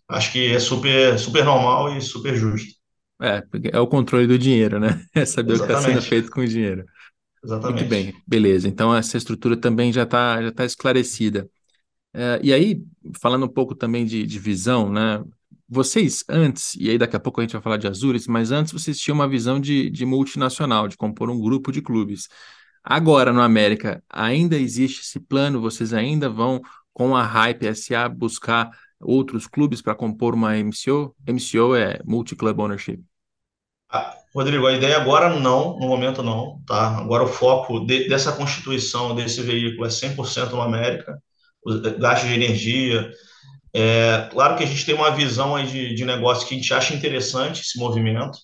acho que é super, super normal e super justo. É, é o controle do dinheiro, né? *laughs* É saber Exatamente. o que está sendo feito com o dinheiro. Exatamente. Muito bem, beleza. Então essa estrutura também já está já tá esclarecida. É, e aí, falando um pouco também de, de visão, né? Vocês antes, e aí daqui a pouco a gente vai falar de Azures, mas antes vocês tinham uma visão de, de multinacional, de compor um grupo de clubes. Agora, no América, ainda existe esse plano? Vocês ainda vão, com a Hype SA, buscar outros clubes para compor uma MCO? MCO é Multi-Club Ownership. Ah, Rodrigo, a ideia agora não, no momento não, tá? Agora o foco de, dessa constituição desse veículo é 100% no América, os gastos de energia. É, claro que a gente tem uma visão aí de, de negócio que a gente acha interessante esse movimento,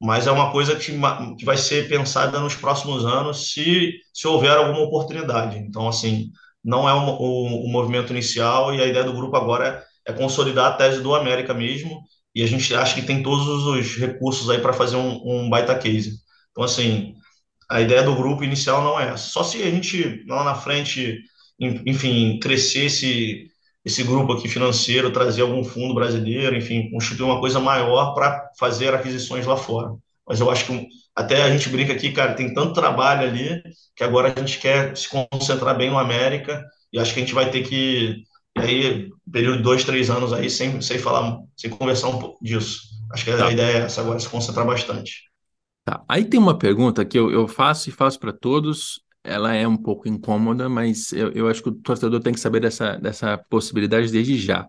mas é uma coisa que, que vai ser pensada nos próximos anos se, se houver alguma oportunidade. Então, assim, não é o, o, o movimento inicial e a ideia do grupo agora é, é consolidar a tese do América mesmo e a gente acha que tem todos os recursos aí para fazer um, um, baita case. Então, assim, a ideia do grupo inicial não é essa. Só se a gente, lá na frente, enfim, crescer esse, esse grupo aqui financeiro, trazer algum fundo brasileiro, enfim, constituir uma coisa maior para fazer aquisições lá fora. Mas eu acho que até a gente brinca aqui, cara, tem tanto trabalho ali que agora a gente quer se concentrar bem no América e acho que a gente vai ter que e aí, período de dois, três anos aí, sem, sem falar, sem conversar um pouco disso. Acho que tá. a ideia é essa agora, se concentrar bastante. Tá. Aí tem uma pergunta que eu, eu faço e faço para todos. Ela é um pouco incômoda, mas eu, eu acho que o torcedor tem que saber dessa, dessa possibilidade desde já.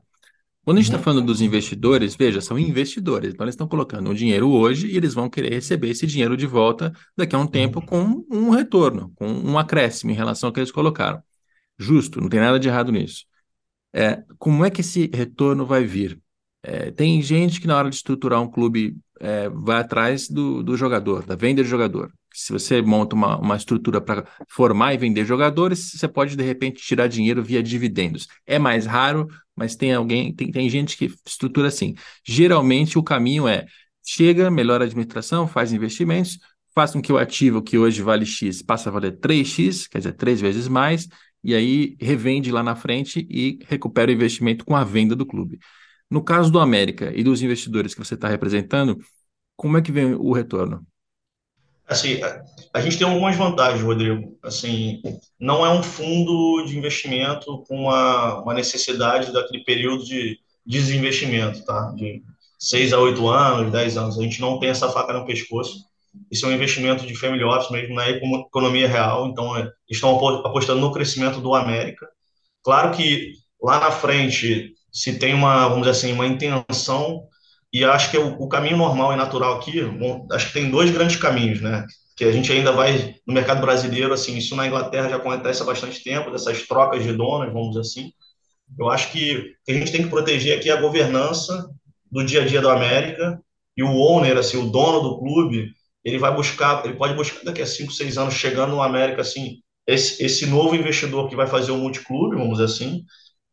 Quando a gente está uhum. falando dos investidores, veja, são investidores, então eles estão colocando o dinheiro hoje e eles vão querer receber esse dinheiro de volta daqui a um tempo com um retorno, com um acréscimo em relação ao que eles colocaram. Justo, não tem nada de errado nisso. É, como é que esse retorno vai vir? É, tem gente que na hora de estruturar um clube é, vai atrás do, do jogador, da venda de jogador. Se você monta uma, uma estrutura para formar e vender jogadores, você pode de repente tirar dinheiro via dividendos. É mais raro, mas tem alguém, tem, tem gente que estrutura assim. Geralmente o caminho é chega, melhora a administração, faz investimentos, faz com que o ativo que hoje vale X passe a valer 3X, quer dizer, três vezes mais, e aí revende lá na frente e recupera o investimento com a venda do clube. No caso do América e dos investidores que você está representando, como é que vem o retorno? Assim, a, gente tem algumas vantagens, Rodrigo. Assim, não é um fundo de investimento com uma, uma necessidade daquele período de desinvestimento, tá? De seis a oito anos, dez anos. A gente não tem essa faca no pescoço. Isso é um investimento de family office mesmo na economia real. Então, é, estão apostando no crescimento do América. Claro que lá na frente se tem uma, vamos dizer assim, uma intenção e acho que é o, caminho normal e natural aqui, acho que tem dois grandes caminhos, né? Que a gente ainda vai no mercado brasileiro, assim, isso na Inglaterra já acontece há bastante tempo, dessas trocas de donos, vamos dizer assim. Eu acho que a gente tem que proteger aqui a governança do dia a dia do América e o owner, assim, o dono do clube, ele vai buscar, ele pode buscar daqui a cinco, seis anos chegando no América, assim, esse, esse novo investidor que vai fazer o multiclube, vamos dizer assim,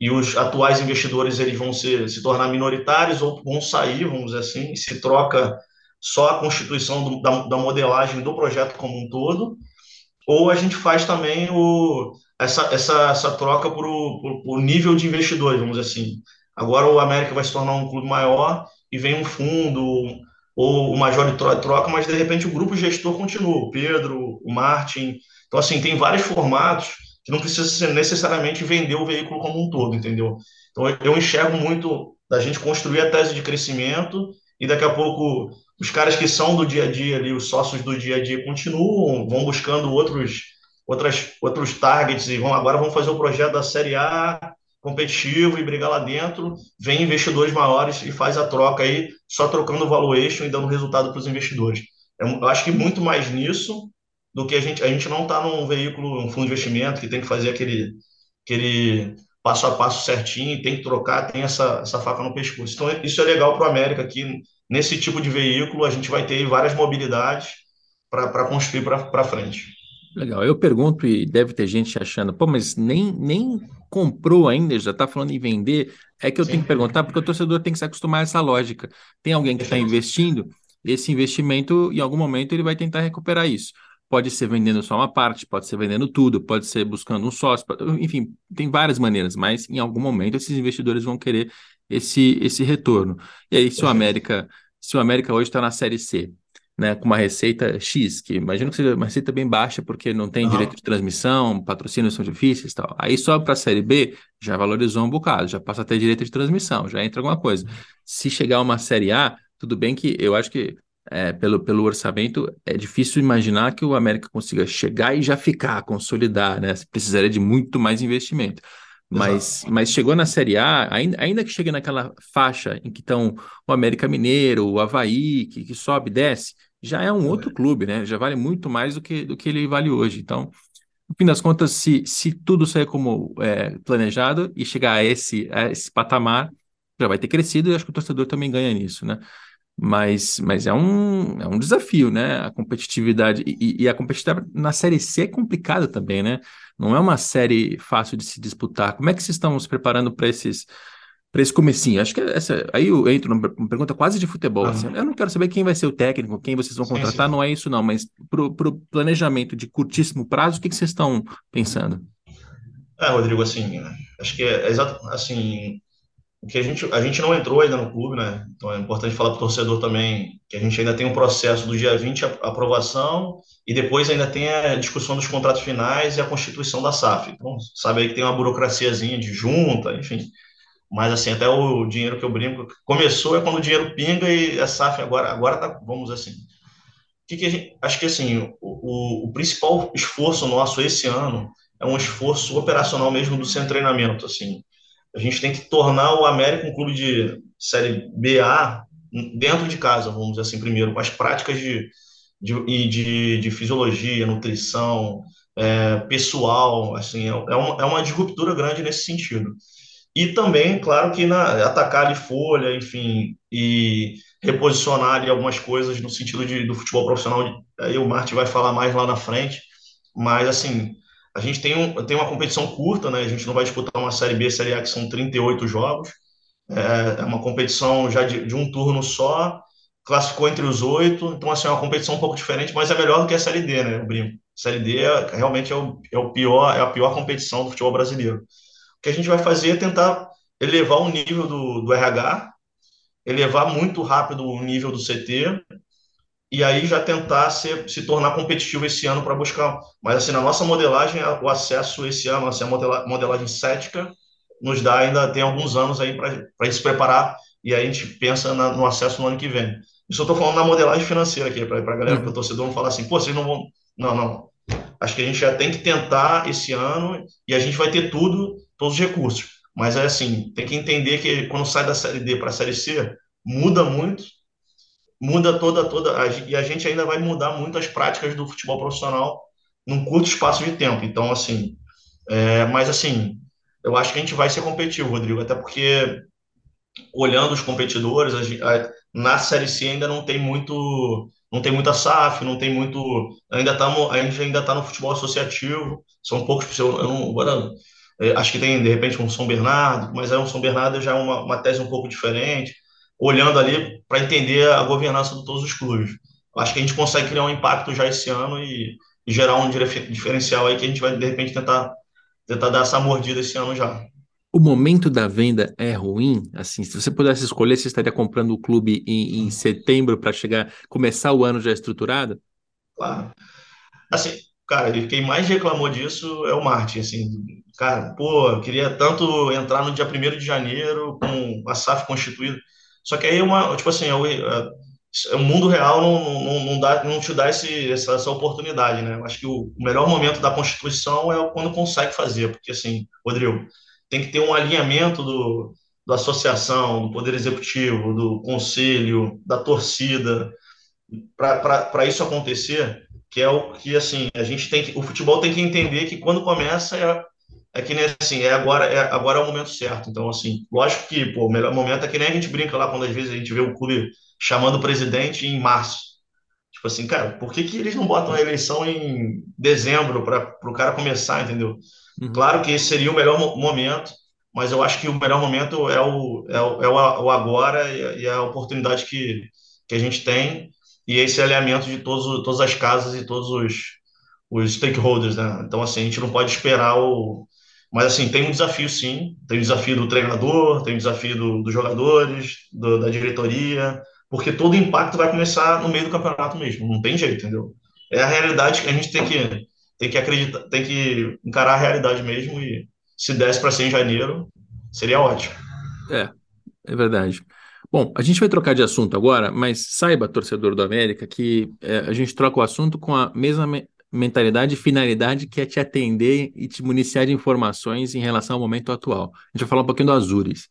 e os atuais investidores eles vão se tornar minoritários ou vão sair, vamos dizer assim, se troca só a constituição do, da, da, modelagem do projeto como um todo, ou a gente faz também o, essa, essa, essa troca por o, nível de investidores, vamos dizer assim. Agora o América vai se tornar um clube maior e vem um fundo ou o Major troca, mas de repente o grupo gestor continua, o Pedro, o Martin. Então, assim, tem vários formatos que não precisa necessariamente vender o veículo como um todo, entendeu? Então, eu enxergo muito da gente construir a tese de crescimento e daqui a pouco os caras que são do dia a dia ali, os sócios do dia a dia continuam, vão buscando outros outras outros targets e vão agora vão fazer o projeto da série A competitivo e brigar lá dentro, vem investidores maiores e faz a troca aí, só trocando o valuation e dando resultado para os investidores. Eu acho que muito mais nisso do que a gente. A gente não está num veículo, um fundo de investimento que tem que fazer aquele, aquele passo a passo certinho, tem que trocar, tem essa, essa faca no pescoço. Então, isso é legal para o América aqui. Nesse tipo de veículo, a gente vai ter várias mobilidades para construir para frente. Legal. Eu pergunto, e deve ter gente achando, pô, mas nem, nem comprou ainda, já está falando em vender. É que eu Sim. tenho que perguntar, porque o torcedor tem que se acostumar a essa lógica. Tem alguém que está investindo, esse investimento, em algum momento, ele vai tentar recuperar isso. Pode ser vendendo só uma parte, pode ser vendendo tudo, pode ser buscando um sócio, enfim, tem várias maneiras, mas em algum momento esses investidores vão querer esse, esse retorno. E aí, se o América, se o América hoje está na série C, né, com uma receita X, que imagino que seja uma receita bem baixa, porque não tem uhum. direito de transmissão, patrocínios são difíceis e tal. Aí sobe para a série B, já valorizou um bocado, já passa a ter direito de transmissão, já entra alguma coisa. Se chegar uma série A, tudo bem que eu acho que é, pelo, pelo orçamento, é difícil imaginar que o América consiga chegar e já ficar, consolidar, né? Precisaria de muito mais investimento. Mas, mas chegou na Série A, ainda, ainda que chegue naquela faixa em que estão o América Mineiro, o Havaí, que, que sobe e desce, já é um outro clube, né? Já vale muito mais do que, do que ele vale hoje. Então, no fim das contas, se, se tudo sair como é, planejado e chegar a esse, a esse patamar, já vai ter crescido e acho que o torcedor também ganha nisso, né? Mas, mas é, um, é um desafio, né? A competitividade. E, e a competitividade na Série C é complicada também, né? Não é uma série fácil de se disputar. Como é que vocês estão se preparando para esses para esse comecinho? Acho que essa, aí eu entro numa pergunta quase de futebol. Assim. Eu não quero saber quem vai ser o técnico, quem vocês vão contratar, sim, sim. não é isso não. Mas para o planejamento de curtíssimo prazo, o que, que vocês estão pensando? É, Rodrigo, assim, acho que é exato, assim, que a gente, a gente não entrou ainda no clube, né? Então é importante falar para o torcedor também que a gente ainda tem um processo do dia 20 a aprovação e depois ainda tem a discussão dos contratos finais e a constituição da SAF. Então, sabe aí que tem uma burocraciazinha de junta, enfim. Mas assim, até o dinheiro que eu brinco começou é quando o dinheiro pinga e a SAF agora agora tá, vamos assim. Que que gente, acho que assim, o, o, o principal esforço nosso esse ano é um esforço operacional mesmo do seu treinamento, assim a gente tem que tornar o América um clube de série BA dentro de casa, vamos dizer assim, primeiro, com as práticas de, de, de, de fisiologia, nutrição, é, pessoal, assim, é, é uma, é uma disruptura grande nesse sentido. E também, claro, que na, atacar ali folha, enfim, e reposicionar ali algumas coisas no sentido de, do futebol profissional, aí o Marte vai falar mais lá na frente, mas, assim, a gente tem, um, tem uma competição curta, né? A gente não vai disputar uma Série B, Série A, que são 38 jogos. É, é uma competição já de, de um turno só, classificou entre os oito, então assim, é uma competição um pouco diferente, mas é melhor do que a Série D, né, o brinco. Série D é, realmente é o, é o pior, é a pior competição do futebol brasileiro. O que a gente vai fazer é tentar elevar o nível do, do RH, elevar muito rápido o nível do CT, e aí já tentar ser, se tornar competitivo esse ano para buscar. Mas assim, na nossa modelagem, o acesso esse ano, assim, a modelagem cética, nos dá ainda, tem alguns anos aí para se preparar, e aí a gente pensa na, no acesso no ano que vem. Isso eu estou falando na modelagem financeira aqui, para a galera, para o torcedor não falar assim, pô, vocês não vão. Não, não. Acho que a gente já tem que tentar esse ano e a gente vai ter tudo, todos os recursos. Mas é assim, tem que entender que quando sai da série D para a série C, muda muito, muda toda, toda, e a gente ainda vai mudar muito as práticas do futebol profissional num curto espaço de tempo. Então, assim, é, mas assim, eu acho que a gente vai ser competitivo, Rodrigo, até porque olhando os competidores, a, a, na Série C ainda não tem muito, não tem muita SAF, não tem muito, ainda estamos, a gente ainda está no futebol associativo, são poucos, eu, eu não, agora, é, acho que tem de repente um São Bernardo, mas é um São Bernardo já é uma, uma tese um pouco diferente, olhando ali para entender a governança de todos os clubes. Acho que a gente consegue criar um impacto já esse ano e, e gerar um diferencial aí que a gente vai de repente tentar tentar dar essa mordida esse ano já. O momento da venda é ruim? Assim, se você pudesse escolher, você estaria comprando o clube em, em setembro para chegar, começar o ano já estruturado? Claro. Assim, cara, quem mais reclamou disso é o Martin, assim, cara, pô, eu queria tanto entrar no dia 1 de janeiro com a SAF constituída, só que aí uma, tipo assim, é o, mundo real não, não, não, dá, não te dá esse, essa, essa oportunidade, né? Acho que o melhor momento da Constituição é quando consegue fazer, porque assim, Rodrigo, tem que ter um alinhamento do, da associação, do poder executivo, do conselho, da torcida, para isso acontecer, que é o que assim a gente tem que, o futebol tem que entender que quando começa é, é que nem assim é agora é agora é o momento certo. Então assim, lógico que pô, o melhor momento é que nem a gente brinca lá quando às vezes a gente vê o clube chamando o presidente em março. Tipo assim, cara, por que, que eles não botam a eleição em dezembro para o cara começar, entendeu? Uhum. Claro que esse seria o melhor momento, mas eu acho que o melhor momento é o, é o, é o agora e a oportunidade que, que a gente tem e esse alinhamento de todos, todas as casas e todos os, os stakeholders, né? Então, assim, a gente não pode esperar o... Mas, assim, tem um desafio, sim. Tem o desafio do treinador, tem o desafio do, dos jogadores, do, da diretoria, porque todo impacto vai começar no meio do campeonato mesmo. Não tem jeito, entendeu? É a realidade que a gente tem que tem que acreditar, tem que encarar a realidade mesmo e se desse para ser em janeiro, seria ótimo. É, é verdade. Bom, a gente vai trocar de assunto agora, mas saiba, torcedor do América, que é, a gente troca o assunto com a mesma me mentalidade e finalidade que é te atender e te municiar de informações em relação ao momento atual. A gente vai falar um pouquinho do Azures.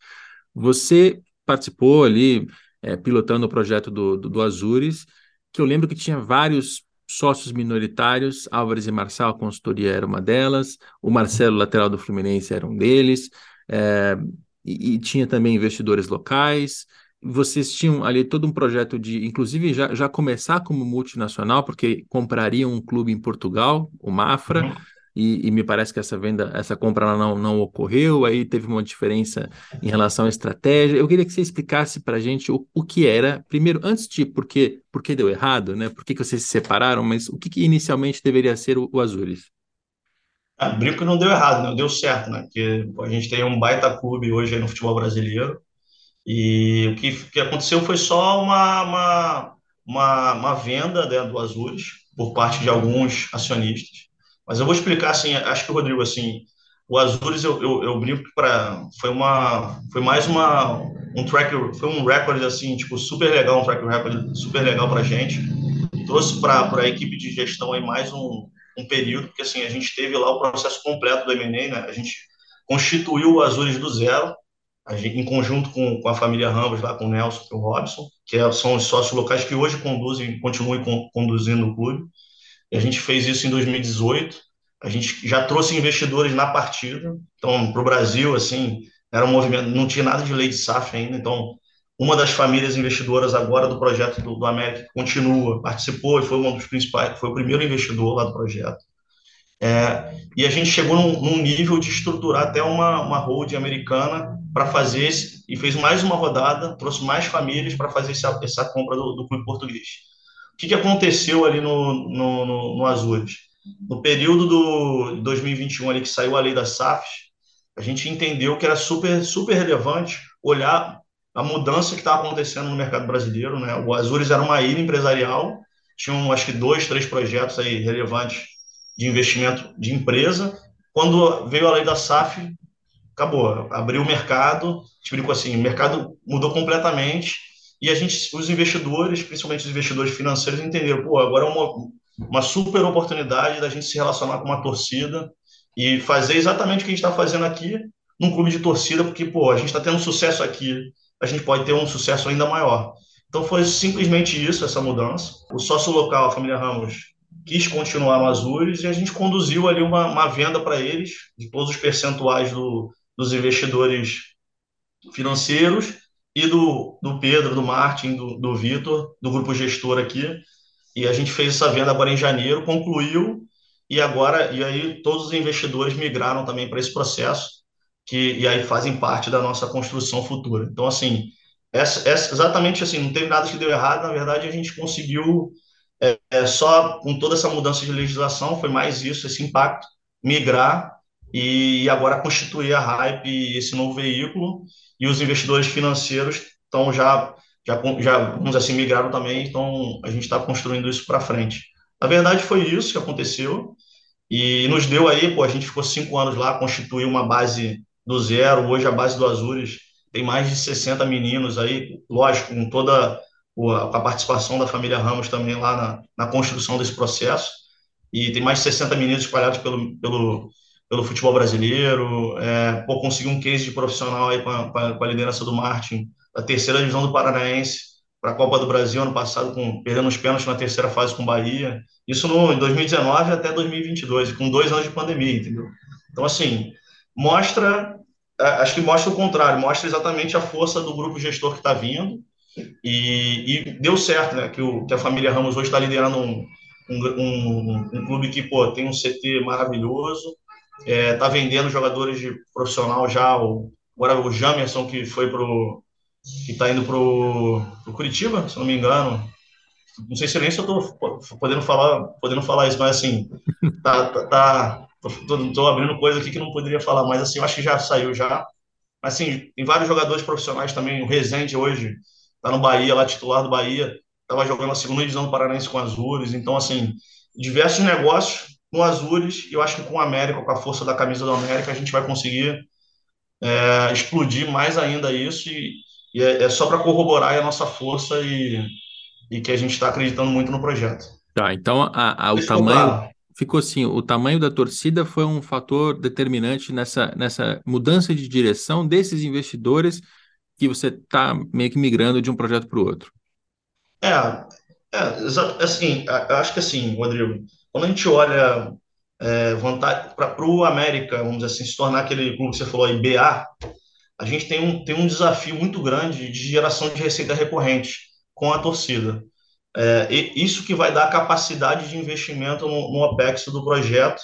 Você participou ali, é, pilotando o projeto do, do, do Azures, que eu lembro que tinha vários sócios minoritários, Álvares e Marçal, a consultoria era uma delas, o Marcelo, lateral do Fluminense, era um deles, é, e, e, tinha também investidores locais. Vocês tinham ali todo um projeto de, inclusive, já, já começar como multinacional, porque comprariam um clube em Portugal, o Mafra. Uhum e, e, me parece que essa venda, essa compra não, não ocorreu, aí teve uma diferença em relação à estratégia. Eu queria que você explicasse para a gente o, o que era, primeiro, antes de por que, por que deu errado, né? Por que, que vocês se separaram, mas o que, que inicialmente deveria ser o, o Azures? Ah, brinco não deu errado, não deu certo, né? Porque a gente tem um baita clube hoje no futebol brasileiro e o que, que aconteceu foi só uma, uma, uma, uma venda né, do Azures por parte de alguns acionistas. Mas eu vou explicar assim, acho que o Rodrigo assim, o Azures eu, eu, eu brinco para foi uma foi mais uma um track foi um recorde assim tipo super legal um track record super legal para gente. Trouxe para a equipe de gestão aí mais um, um período porque assim a gente teve lá o processo completo do M&A né? A gente constituiu o Azures do zero gente, em conjunto com, com a família Ramos lá com o Nelson e o Robson que é, são os sócios locais que hoje conduzem continuam conduzindo o clube a gente fez isso em 2018. A gente já trouxe investidores na partida. Então, para o Brasil, assim, era um movimento, não tinha nada de lei de SAF ainda. Então, uma das famílias investidoras agora do projeto do, do América continua, participou e foi um dos principais, foi o primeiro investidor lá do projeto. É, e a gente chegou num, num, nível de estruturar até uma, uma americana para fazer esse, e fez mais uma rodada, trouxe mais famílias para fazer essa, essa compra do, do, clube português. O que, que aconteceu ali no, no, no, no Azures? No período do 2021 ali que saiu a lei das SAFs, a gente entendeu que era super, super relevante olhar a mudança que estava acontecendo no mercado brasileiro. Né? O Azures era uma ilha empresarial, tinham acho que dois, três projetos aí relevantes de investimento de empresa. Quando veio a lei da SAF, acabou, abriu o mercado, tipo assim, o mercado mudou completamente e a gente, os investidores, principalmente os investidores financeiros, entenderam, pô, agora é uma, uma super oportunidade da gente se relacionar com uma torcida e fazer exatamente o que a gente está fazendo aqui num clube de torcida, porque, pô, a gente está tendo sucesso aqui, a gente pode ter um sucesso ainda maior. Então foi simplesmente isso, essa mudança. O sócio local, a família Ramos, quis continuar no Azures e a gente conduziu ali uma, uma venda para eles de todos os percentuais do, dos investidores financeiros e do, do Pedro, do Martin, do, do Vitor, do grupo gestor aqui. E a gente fez essa venda agora em janeiro, concluiu e agora e aí todos os investidores migraram também para esse processo que e aí fazem parte da nossa construção futura. Então assim, essa, essa, exatamente assim, não teve nada que deu errado, na verdade a gente conseguiu é, é, só com toda essa mudança de legislação, foi mais isso, esse impacto, migrar e agora constituir a Hype, esse novo veículo, e os investidores financeiros estão já, já, já, vamos assim, migraram também, então a gente está construindo isso para frente. Na verdade, foi isso que aconteceu, e nos deu aí, pô, a gente ficou cinco anos lá, constituiu uma base do zero, hoje a base do Azures tem mais de 60 meninos aí, lógico, com toda a participação da família Ramos também lá na, na construção desse processo. E tem mais de 60 meninos espalhados pelo, pelo, pelo futebol brasileiro. É, pô, consegui um case de profissional aí com a, com a liderança do Martin, da terceira divisão do Paranaense, para a Copa do Brasil ano passado, com, perdendo os pênaltis na terceira fase com o Bahia. Isso no, em 2019 até 2022, com dois anos de pandemia, entendeu? Então, assim, mostra, acho que mostra o contrário, mostra exatamente a força do grupo gestor que está vindo, e, e, deu certo, né? Que, o, que a família Ramos hoje está liderando um, um, um, um, clube que pô, tem um CT maravilhoso, é, tá vendendo jogadores de profissional já. O, agora o Jamerson, que foi pro. que está indo pro, pro Curitiba, se não me engano. Não sei se nem se eu estou podendo falar, podendo falar isso, mas assim, tá, tá, tá tô, tô, abrindo coisa aqui que não poderia falar, mas assim, eu acho que já saiu já. Mas assim, tem vários jogadores profissionais também. O Rezende hoje tá no Bahia, lá titular do Bahia, estava jogando a segunda divisão do Paranaense com Azures, então assim, diversos negócios com Azures, e eu acho que com o América, com a força da camisa do América, a gente vai conseguir é, explodir mais ainda isso, e, e é, é, só para corroborar a nossa força e, e que a gente está acreditando muito no projeto. Tá, então a, a, o tamanho ficou assim, o tamanho da torcida foi um fator determinante nessa, nessa mudança de direção desses investidores que você está meio que migrando de um projeto para o outro? É, é, assim, acho que assim, Rodrigo, quando a gente olha é, para o América, vamos dizer assim, se tornar aquele clube que você falou aí, BA, a gente tem um, tem um desafio muito grande de geração de receita recorrente com a torcida. É, isso que vai dar capacidade de investimento no, no OPEX do projeto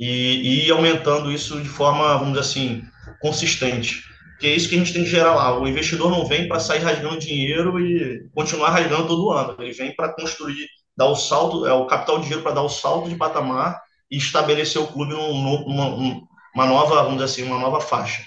e, e aumentando isso de forma, vamos dizer assim, consistente que é isso que a gente tem que gerar lá. O investidor não vem para sair rasgando dinheiro e continuar rasgando todo ano. Ele vem para construir, dar o salto, é o capital de dinheiro para dar o salto de patamar e estabelecer o clube numa, uma nova, vamos dizer assim, uma nova faixa.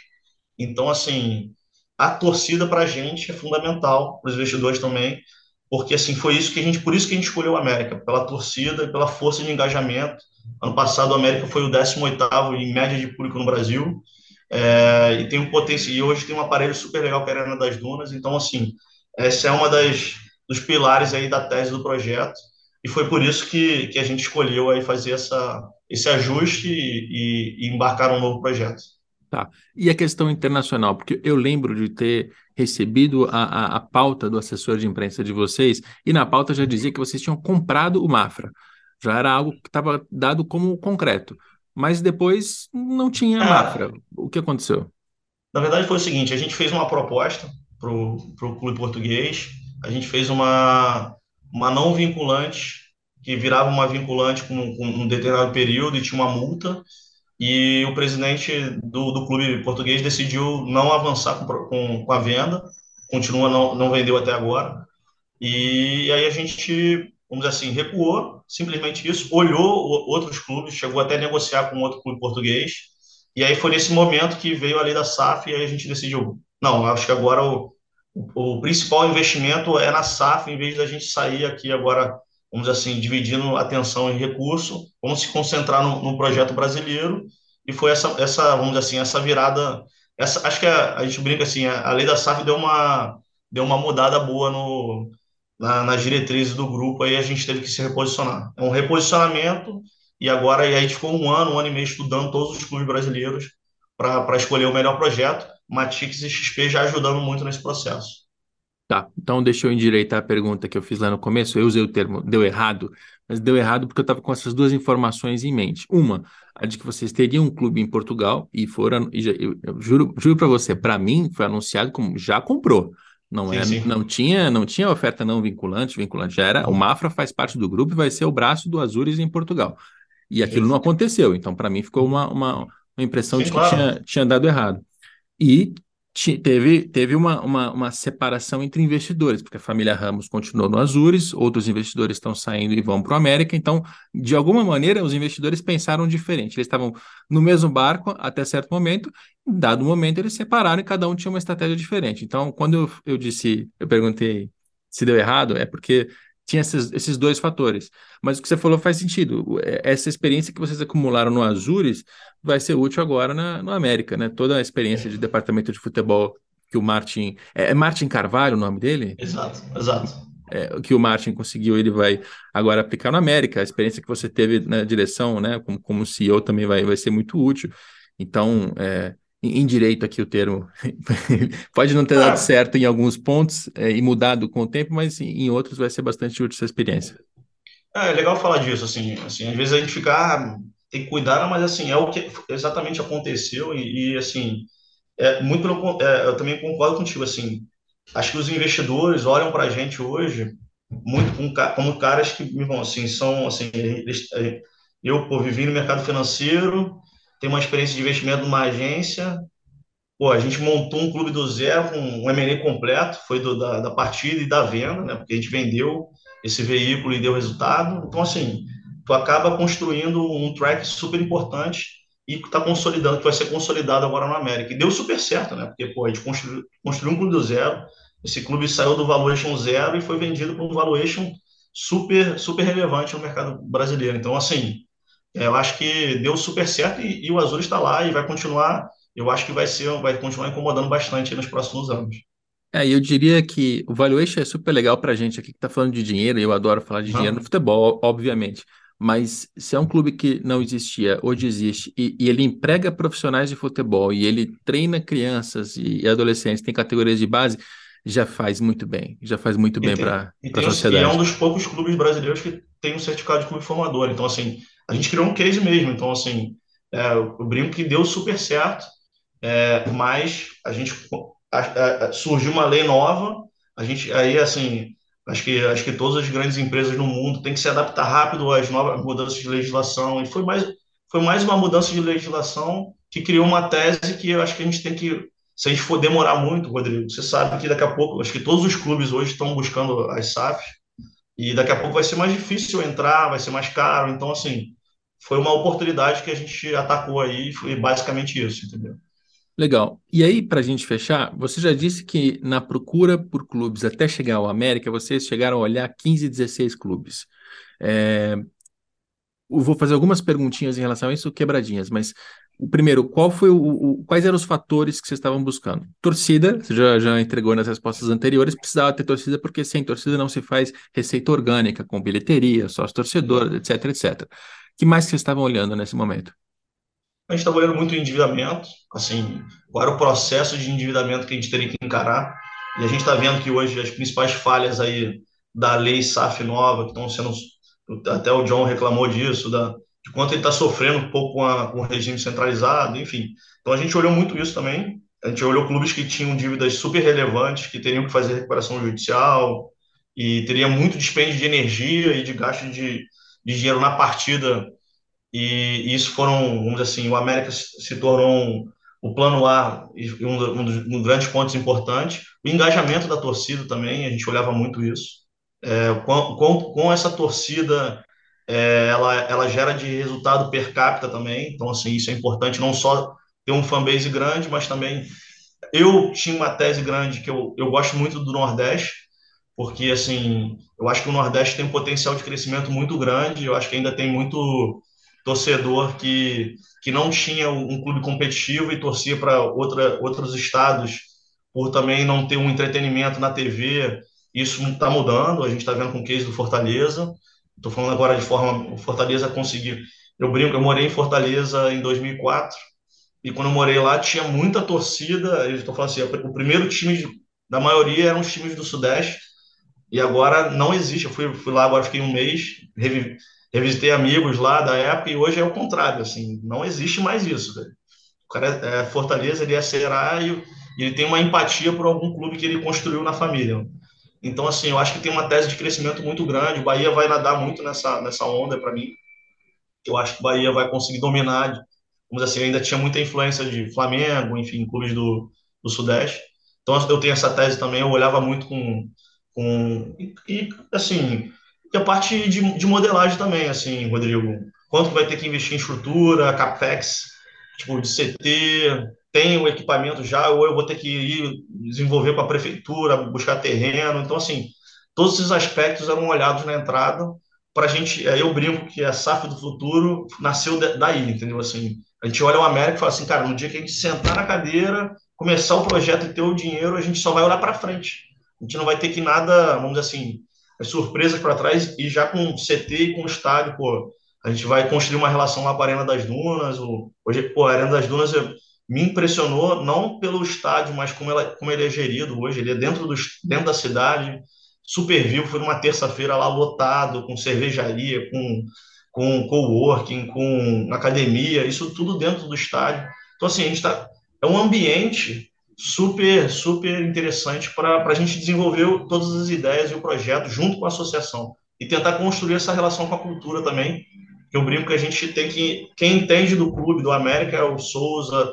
Então, assim, a torcida para a gente é fundamental, para os investidores também, porque assim foi isso que a gente, por isso que a gente escolheu o América, pela torcida e pela força de engajamento. Ano passado o América foi o 18º em média de público no Brasil é, e tem um potencial. E hoje tem um aparelho super legal que é a Arena das Dunas. Então, assim, essa é uma das dos pilares aí da tese do projeto. E foi por isso que, que a gente escolheu aí fazer essa, esse ajuste e, e, e embarcar um novo projeto. Tá. E a questão internacional, porque eu lembro de ter recebido a, a, a, pauta do assessor de imprensa de vocês, e na pauta já dizia que vocês tinham comprado o Mafra. Já era algo que estava dado como concreto mas depois não tinha é, Mafra. O que aconteceu? Na verdade foi o seguinte, a gente fez uma proposta para o clube português, a gente fez uma, uma não vinculante que virava uma vinculante com, com um determinado período e tinha uma multa, e o presidente do, do clube português decidiu não avançar com, com, com a venda, continua, não, não vendeu até agora, e aí a gente, vamos dizer assim, recuou, simplesmente isso, olhou outros clubes, chegou até a negociar com outro clube português, e aí foi nesse momento que veio a lei da SAF e aí a gente decidiu, não, acho que agora o, o, principal investimento é na SAF, em vez da gente sair aqui agora vamos dizer assim, dividindo atenção em recurso, vamos se concentrar no, projeto brasileiro, e foi essa, essa, vamos dizer assim, essa virada, essa, acho que a, a gente brinca assim, a, a, lei da SAF deu uma, deu uma mudada boa no, na, nas diretrizes do grupo, aí a gente teve que se reposicionar. É um reposicionamento, e agora e a gente ficou um ano, um ano e meio estudando todos os clubes brasileiros para escolher o melhor projeto, Matix e XP já ajudando muito nesse processo. Tá, então deixa eu endireitar a pergunta que eu fiz lá no começo. Eu usei o termo deu errado, mas deu errado porque eu estava com essas duas informações em mente. Uma, a de que vocês teriam um clube em Portugal e foram, e já, eu, eu juro, juro para você, para mim foi anunciado como já comprou. Não, sim, é, sim. não tinha não tinha oferta não vinculante, vinculante já era. O Mafra faz parte do grupo e vai ser o braço do Azures em Portugal. E aquilo não aconteceu. Então, para mim, ficou uma, uma, uma impressão sim, de que claro. tinha, tinha dado errado. E teve, teve uma, uma, uma, separação entre investidores, porque a família Ramos continuou no Azures, outros investidores estão saindo e vão para o América, então, de alguma maneira, os investidores pensaram diferente. Eles estavam no mesmo barco até certo momento, em dado momento eles separaram e cada um tinha uma estratégia diferente. Então, quando eu, eu disse, eu perguntei se deu errado, é porque tinha esses, esses dois fatores. Mas o que você falou faz sentido. É, essa experiência que vocês acumularam no Azures vai ser útil agora na, no América, né? Toda a experiência de departamento de futebol que o Martin. É, é Martin Carvalho o nome dele? Exato, exato. É, que o Martin conseguiu, ele vai agora aplicar no América. A experiência que você teve na direção, né, como, como CEO, também vai, vai ser muito útil. Então, é, em direito aqui o termo, *laughs* pode não ter dado ah. certo em alguns pontos é, e mudado com o tempo, mas em outros vai ser bastante útil essa experiência. É, é legal falar disso, assim, assim, às vezes a gente fica, ah, tem que cuidar, mas assim, é o que exatamente aconteceu e, e assim, é, muito pelo, é, eu também concordo contigo, assim, acho que os investidores olham para a gente hoje muito como, como caras que, assim, são, assim, eles, eu, pô, vivi no mercado financeiro, tem uma experiência de investimento numa agência. Pô, a gente montou um clube do zero com um M&A completo, foi do, da, da partida e da venda, né? Porque a gente vendeu esse veículo e deu resultado. Então, assim, tu acaba construindo um track super importante e está consolidando, que vai ser consolidado agora no América. E deu super certo, né? Porque, pô, a gente construiu, construiu um clube do zero, esse clube saiu do valuation zero e foi vendido por um valuation super, super relevante no mercado brasileiro. Então, assim, eu acho que deu super certo e, e o Azul está lá e vai continuar. Eu acho que vai ser, vai continuar incomodando bastante nos próximos anos. É, eu diria que o valuation é super legal para a gente aqui que está falando de dinheiro, e eu adoro falar de dinheiro no futebol, obviamente. Mas se é um clube que não existia, hoje existe, e, e ele emprega profissionais de futebol, e ele treina crianças e, e adolescentes, tem categorias de base, já faz muito bem, já faz muito bem para a sociedade. E é um dos poucos clubes brasileiros que tem um certificado de clube formador. Então, assim, a gente criou um case mesmo. Então, assim, é, eu brinco que deu super certo, é, mas a gente a, a, surgiu uma lei nova. A gente aí assim, acho que acho que todas as grandes empresas no mundo têm que se adaptar rápido às novas mudanças de legislação. E foi mais foi mais uma mudança de legislação que criou uma tese que eu acho que a gente tem que se a gente for demorar muito, Rodrigo, você sabe que daqui a pouco, acho que todos os clubes hoje estão buscando as SAFs, e daqui a pouco vai ser mais difícil entrar, vai ser mais caro. Então, assim, foi uma oportunidade que a gente atacou aí, foi basicamente isso, entendeu? Legal. E aí, para a gente fechar, você já disse que na procura por clubes até chegar ao América, vocês chegaram a olhar 15, 16 clubes. É... Eu vou fazer algumas perguntinhas em relação a isso, quebradinhas, mas primeiro, qual foi o, o, quais eram os fatores que vocês estavam buscando? Torcida, você já, já entregou nas respostas anteriores, precisava ter torcida porque sem torcida não se faz receita orgânica, com bilheteria, sócio torcedor, etc, etc que mais vocês estavam olhando nesse momento? A gente estava olhando muito o endividamento, assim, qual era o processo de endividamento que a gente teria que encarar. E a gente está vendo que hoje as principais falhas aí da lei SAF nova, que estão sendo, até o John reclamou disso, da, de quanto ele está sofrendo um pouco com, a, com o regime centralizado, enfim. Então a gente olhou muito isso também. A gente olhou clubes que tinham dívidas super relevantes, que teriam que fazer recuperação judicial, e teria muito dispêndio de energia e de gasto de, de dinheiro na partida. E, e, isso foram, vamos dizer assim, o América se, tornou um, o plano A e um, um, dos, um, dos, grandes pontos importantes. O engajamento da torcida também, a gente olhava muito isso. É, com, com, com, essa torcida, é, ela, ela gera de resultado per capita também. Então, assim, isso é importante, não só ter um fanbase grande, mas também eu tinha uma tese grande que eu, eu gosto muito do Nordeste, porque assim, eu acho que o Nordeste tem um potencial de crescimento muito grande, eu acho que ainda tem muito torcedor que, que não tinha um clube competitivo e torcia para outros estados por também não ter um entretenimento na TV. Isso está mudando, a gente está vendo com o case do Fortaleza. Estou falando agora de forma Fortaleza conseguir. Eu brinco, eu morei em Fortaleza em 2004 e quando eu morei lá tinha muita torcida. Eu estou falando assim, o primeiro time de, da maioria eram os times do Sudeste e agora não existe. Eu fui, fui lá agora fiquei um mês, revi, revisitei amigos lá da época e hoje é o contrário, assim, não existe mais isso. Velho. O cara é, é Fortaleza, ele é Ceará e, ele tem uma empatia por algum clube que ele construiu na família. Então, assim, eu acho que tem uma tese de crescimento muito grande. O Bahia vai nadar muito nessa, nessa onda para mim. Eu acho que o Bahia vai conseguir dominar. Vamos assim, ainda tinha muita influência de Flamengo, enfim, clubes do, do Sudeste. Então, eu tenho essa tese também. Eu olhava muito com. com e, assim, e a parte de, de modelagem também, assim, Rodrigo. Quanto vai ter que investir em estrutura, capex, tipo, de CT, tem o equipamento já, ou eu vou ter que ir desenvolver com a prefeitura, buscar terreno. Então, assim, todos esses aspectos eram olhados na entrada para a gente. Eu brinco que a SAF do futuro nasceu daí, entendeu? Assim, a gente olha o América e fala assim, cara, no dia que a gente sentar na cadeira, começar o projeto e ter o dinheiro, a gente só vai olhar para frente. A gente não vai ter que nada, vamos dizer assim, surpresas para trás e já com CT e com estádio, pô, a gente vai construir uma relação lá com a Arena das Dunas. Hoje, pô, a Arena das Dunas me impressionou não pelo estádio, mas como, ela, como ele é gerido hoje. Ele é dentro, do, dentro da cidade, super vivo. Foi numa terça-feira lá lotado, com cervejaria, com, com coworking, com academia, isso tudo dentro do estádio. Então, assim, a gente está. É um ambiente super, super interessante para a gente desenvolver todas as ideias e o projeto junto com a associação e tentar construir essa relação com a cultura também. Eu brinco que a gente tem que. Quem entende do clube, do América, é o Souza,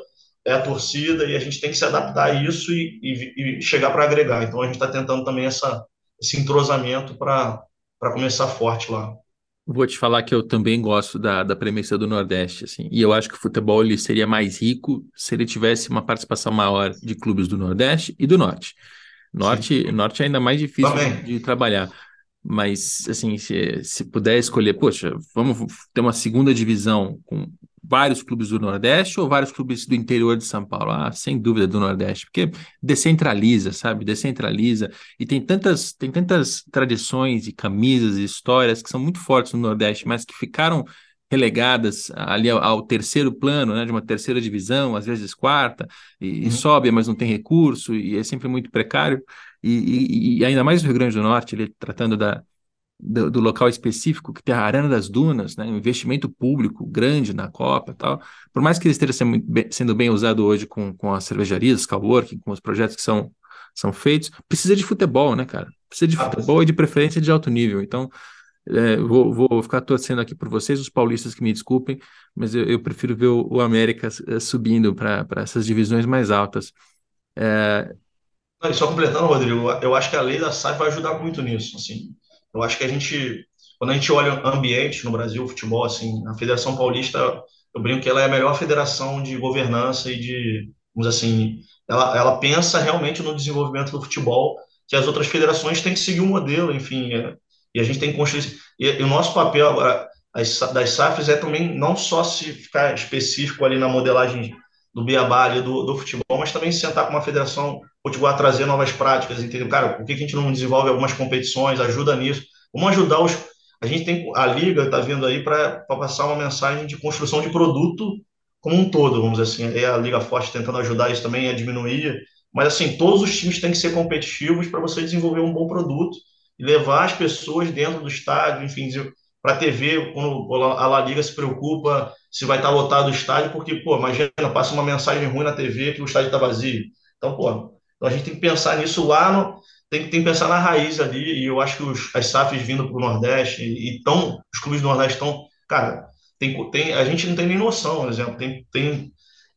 é a torcida, e a gente tem que se adaptar a isso e, e, e chegar para agregar. Então a gente está tentando também essa, esse entrosamento para começar forte lá. Vou te falar que eu também gosto da, da premissa do Nordeste, assim, e eu acho que o futebol ele seria mais rico se ele tivesse uma participação maior de clubes do Nordeste e do Norte. Norte, Norte é ainda mais difícil de, de trabalhar, mas assim, se, se puder escolher, poxa, vamos ter uma segunda divisão com vários clubes do Nordeste ou vários clubes do interior de São Paulo? Ah, sem dúvida do Nordeste, porque descentraliza, sabe? Descentraliza e tem tantas tem tantas tradições e camisas e histórias que são muito fortes no Nordeste, mas que ficaram relegadas ali ao, ao terceiro plano, né, de uma terceira divisão, às vezes quarta, e, uhum. e sobe, mas não tem recurso, e é sempre muito precário. E, e, e, ainda mais no Rio Grande do Norte, ele tratando da, do, do, local específico, que tem a Arena das Dunas, né, um investimento público grande na Copa tal. Por mais que ele esteja sendo bem, sendo bem usado hoje com, com as cervejarias, coworking, com os projetos que são, são feitos, precisa de futebol, né, cara? Precisa de ah, futebol e de preferência de alto nível. Então, é, vou, vou, ficar torcendo aqui por vocês, os paulistas que me desculpem, mas eu, eu prefiro ver o, o América é, subindo para essas divisões mais altas. É... Não, só completando, Rodrigo, eu acho que a lei da SAF vai ajudar muito nisso. Assim, eu acho que a gente, quando a gente olha o ambiente no Brasil, futebol, assim, a Federação Paulista, eu brinco que ela é a melhor federação de governança e de, vamos assim, ela, ela pensa realmente no desenvolvimento do futebol, que as outras federações têm que seguir o um modelo, enfim, é, e a gente tem que construir. E, e o nosso papel agora, as, das SAFs, é também não só se ficar específico ali na modelagem do beabá ali do, do futebol, mas também sentar com uma federação a trazer novas práticas, entendeu? Cara, por que a gente não desenvolve algumas competições, ajuda nisso? Vamos ajudar os. A gente tem. A Liga está vindo aí para passar uma mensagem de construção de produto como um todo, vamos dizer assim. Aí a Liga Forte tentando ajudar isso também a diminuir. Mas, assim, todos os times têm que ser competitivos para você desenvolver um bom produto e levar as pessoas dentro do estádio, enfim, para a TV, quando a La Liga se preocupa se vai estar lotado o estádio, porque, pô, imagina, passa uma mensagem ruim na TV que o estádio está vazio. Então, pô, então a gente tem que pensar nisso lá no, tem, tem que pensar na raiz ali, e eu acho que os, as SAFs vindo para o Nordeste, e tão, os clubes do Nordeste estão, cara, tem, tem, a gente não tem nem noção, por exemplo, tem, tem,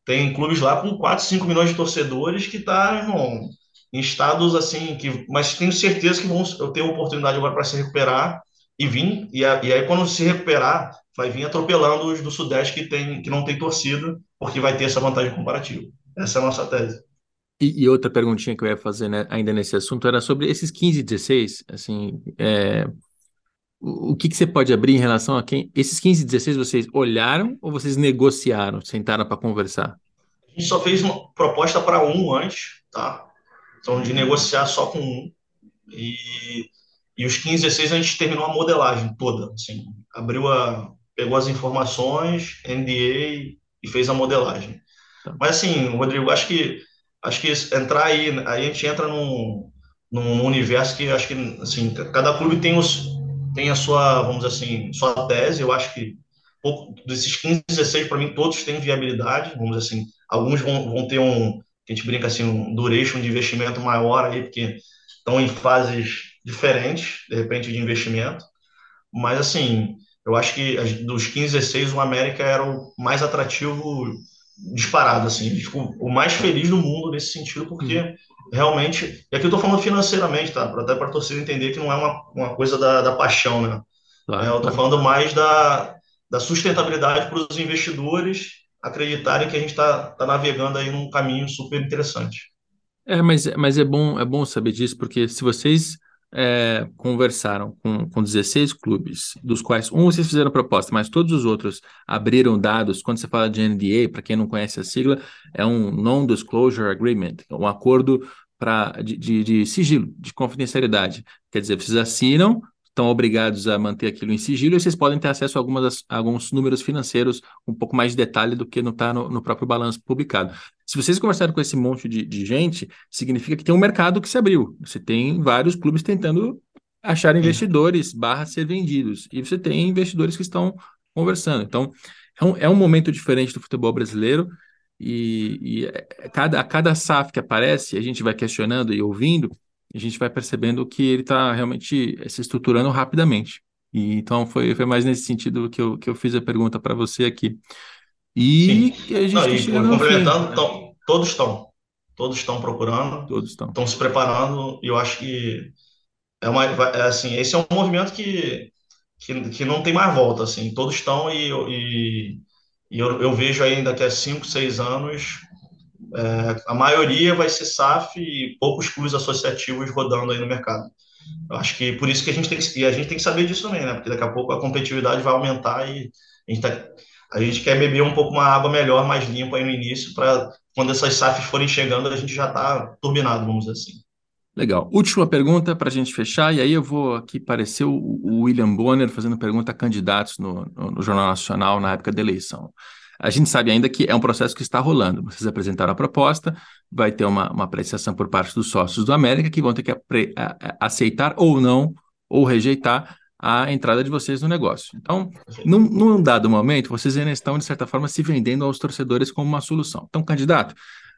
tem clubes lá com 4, 5 milhões de torcedores que tá, em estados assim, que, mas tenho certeza que vão eu tenho oportunidade agora para se recuperar e vir, e, a, e aí quando se recuperar, vai vir atropelando os do Sudeste que, tem, que não tem torcida, porque vai ter essa vantagem comparativa. Essa é a nossa tese. E, e, outra perguntinha que eu ia fazer né, ainda nesse assunto era sobre esses 15 e 16, assim, é, o, o que, que você pode abrir em relação a quem... Esses 15 e 16 vocês olharam ou vocês negociaram, sentaram para conversar? A gente só fez uma proposta para um antes, tá? Então, de negociar só com um. E, e os 15 e 16 a gente terminou a modelagem toda, assim, abriu a... pegou as informações, NDA e fez a modelagem. Tá. Mas assim, Rodrigo, acho que acho que entrar aí, a gente entra num, num universo que acho que assim, cada clube tem os tem a sua, vamos dizer assim, sua tese, eu acho que pouco, desses 15, 16 para mim todos têm viabilidade, vamos dizer assim, alguns vão, vão ter um, a gente brinca assim, um duration de investimento maior aí, porque estão em fases diferentes, de repente, de investimento, mas assim, eu acho que dos 15, 16 o América era o mais atrativo disparado, assim, ficou o mais feliz do mundo nesse sentido, porque uhum. realmente, e aqui eu estou falando financeiramente, tá? Até para a torcida entender que não é uma, uma coisa da, da paixão, né? Claro, é, eu estou falando mais da, da sustentabilidade para os investidores acreditarem que a gente está tá navegando aí num caminho super interessante. É, mas, mas é bom é bom saber disso, porque se vocês é, conversaram com, com 16 clubes, dos quais um vocês fizeram proposta, mas todos os outros abriram dados. Quando você fala de NDA, para quem não conhece a sigla, é um Non-Disclosure Agreement, um acordo pra, de, de, de sigilo, de confidencialidade. Quer dizer, vocês assinam estão obrigados a manter aquilo em sigilo e vocês podem ter acesso a, algumas, a alguns números financeiros um pouco mais de detalhe do que não está no, no, próprio balanço publicado. Se vocês conversaram com esse monte de, de, gente, significa que tem um mercado que se abriu. Você tem vários clubes tentando achar investidores barra ser vendidos. E você tem investidores que estão conversando. Então, é um, é um momento diferente do futebol brasileiro e, e é, cada, a cada SAF que aparece, a gente vai questionando e ouvindo, a gente vai percebendo que ele está realmente se estruturando rapidamente. E, então foi, foi mais nesse sentido que eu, que eu fiz a pergunta para você aqui. E Sim. a gente Não, e, complementando, fim, tão, né? todos estão. Todos estão procurando, todos estão. estão se preparando, e eu acho que é uma, é assim, esse é um movimento que, que, que não tem mais volta, assim, todos estão e, e, e eu, eu vejo aí daqui a 5, 6 anos é, a maioria vai ser SAF e poucos clubes associativos rodando aí no mercado. Eu acho que por isso que a gente tem que, a gente tem que saber disso também, né? Porque daqui a pouco a competitividade vai aumentar e a gente, tá, a gente quer beber um pouco uma água melhor, mais limpa aí no início, para quando essas SAFs forem chegando, a gente já está turbinado, vamos dizer assim. Legal. Última pergunta para a gente fechar, e aí eu vou aqui parecer o, o William Bonner fazendo pergunta a candidatos no, no, no Jornal Nacional na época da eleição. A gente sabe ainda que é um processo que está rolando. Vocês apresentaram a proposta, vai ter uma, uma apreciação por parte dos sócios do América, que vão ter que aceitar ou não, ou rejeitar a entrada de vocês no negócio. Então, num, num, dado momento, vocês ainda estão, de certa forma, se vendendo aos torcedores como uma solução. Então, candidato,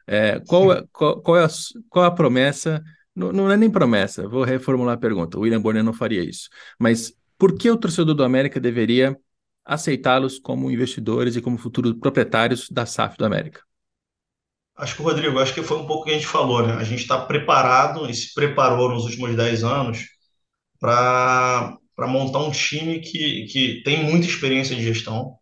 é, qual, é, qual, qual, é a, qual é a promessa? Não, não é nem promessa, vou reformular a pergunta. O William Bonner não faria isso. Mas por que o torcedor do América deveria aceitá-los como investidores e como futuros proprietários da SAF do América? Acho que, Rodrigo, acho que foi um pouco o que a gente falou, né? A gente está preparado e se preparou nos últimos 10 anos para montar um time que, que tem muita experiência de gestão.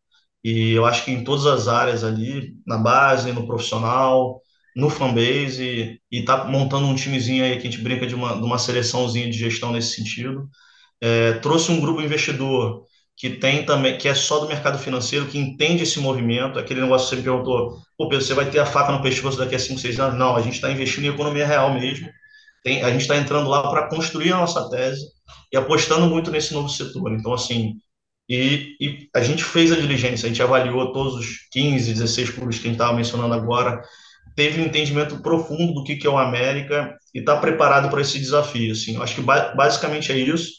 E eu acho que em todas as áreas ali, na base, no profissional, no fanbase, e está montando um timezinho aí que a gente brinca de uma, de uma seleçãozinha de gestão nesse sentido. É, trouxe um grupo investidor que tem também, que é só do mercado financeiro, que entende esse movimento, aquele negócio que você me perguntou, pô, Pedro, você vai ter a faca no pescoço daqui a 5, 6 anos? Não, a gente está investindo em economia real mesmo, tem, a gente está entrando lá para construir a nossa tese e apostando muito nesse novo setor. Então, assim, e, e, a gente fez a diligência, a gente avaliou todos os 15, 16 clubes que a gente estava mencionando agora, teve um entendimento profundo do que, que é o América e está preparado para esse desafio. Assim. Eu acho que ba basicamente é isso.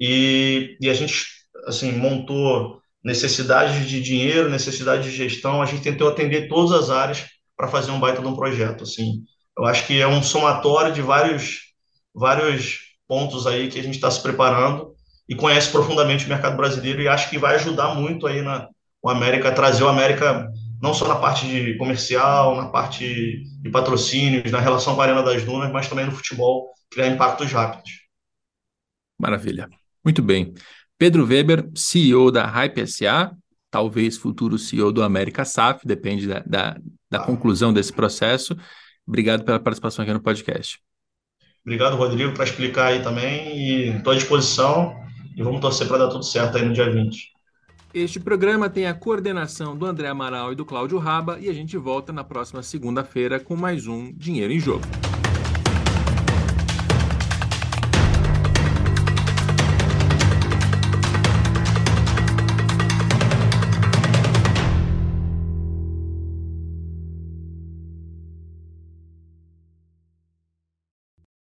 E, e a gente assim, montou necessidades de dinheiro, necessidade de gestão, a gente tentou atender todas as áreas para fazer um baita de um projeto, assim. Eu acho que é um somatório de vários vários pontos aí que a gente está se preparando e conhece profundamente o mercado brasileiro e acho que vai ajudar muito aí na o América trazer o América não só na parte de comercial, na parte de patrocínios, na relação com a Arena das Dunas, mas também no futebol, criar impactos rápidos. Maravilha. Muito bem. Pedro Weber, CEO da Hype SA, talvez futuro CEO do América SAF, depende da, da, da ah. conclusão desse processo. Obrigado pela participação aqui no podcast. Obrigado, Rodrigo, para explicar aí também. E estou à disposição e vamos torcer para dar tudo certo aí no dia 20. Este programa tem a coordenação do André Amaral e do Cláudio Raba e a gente volta na próxima segunda-feira com mais um Dinheiro em Jogo.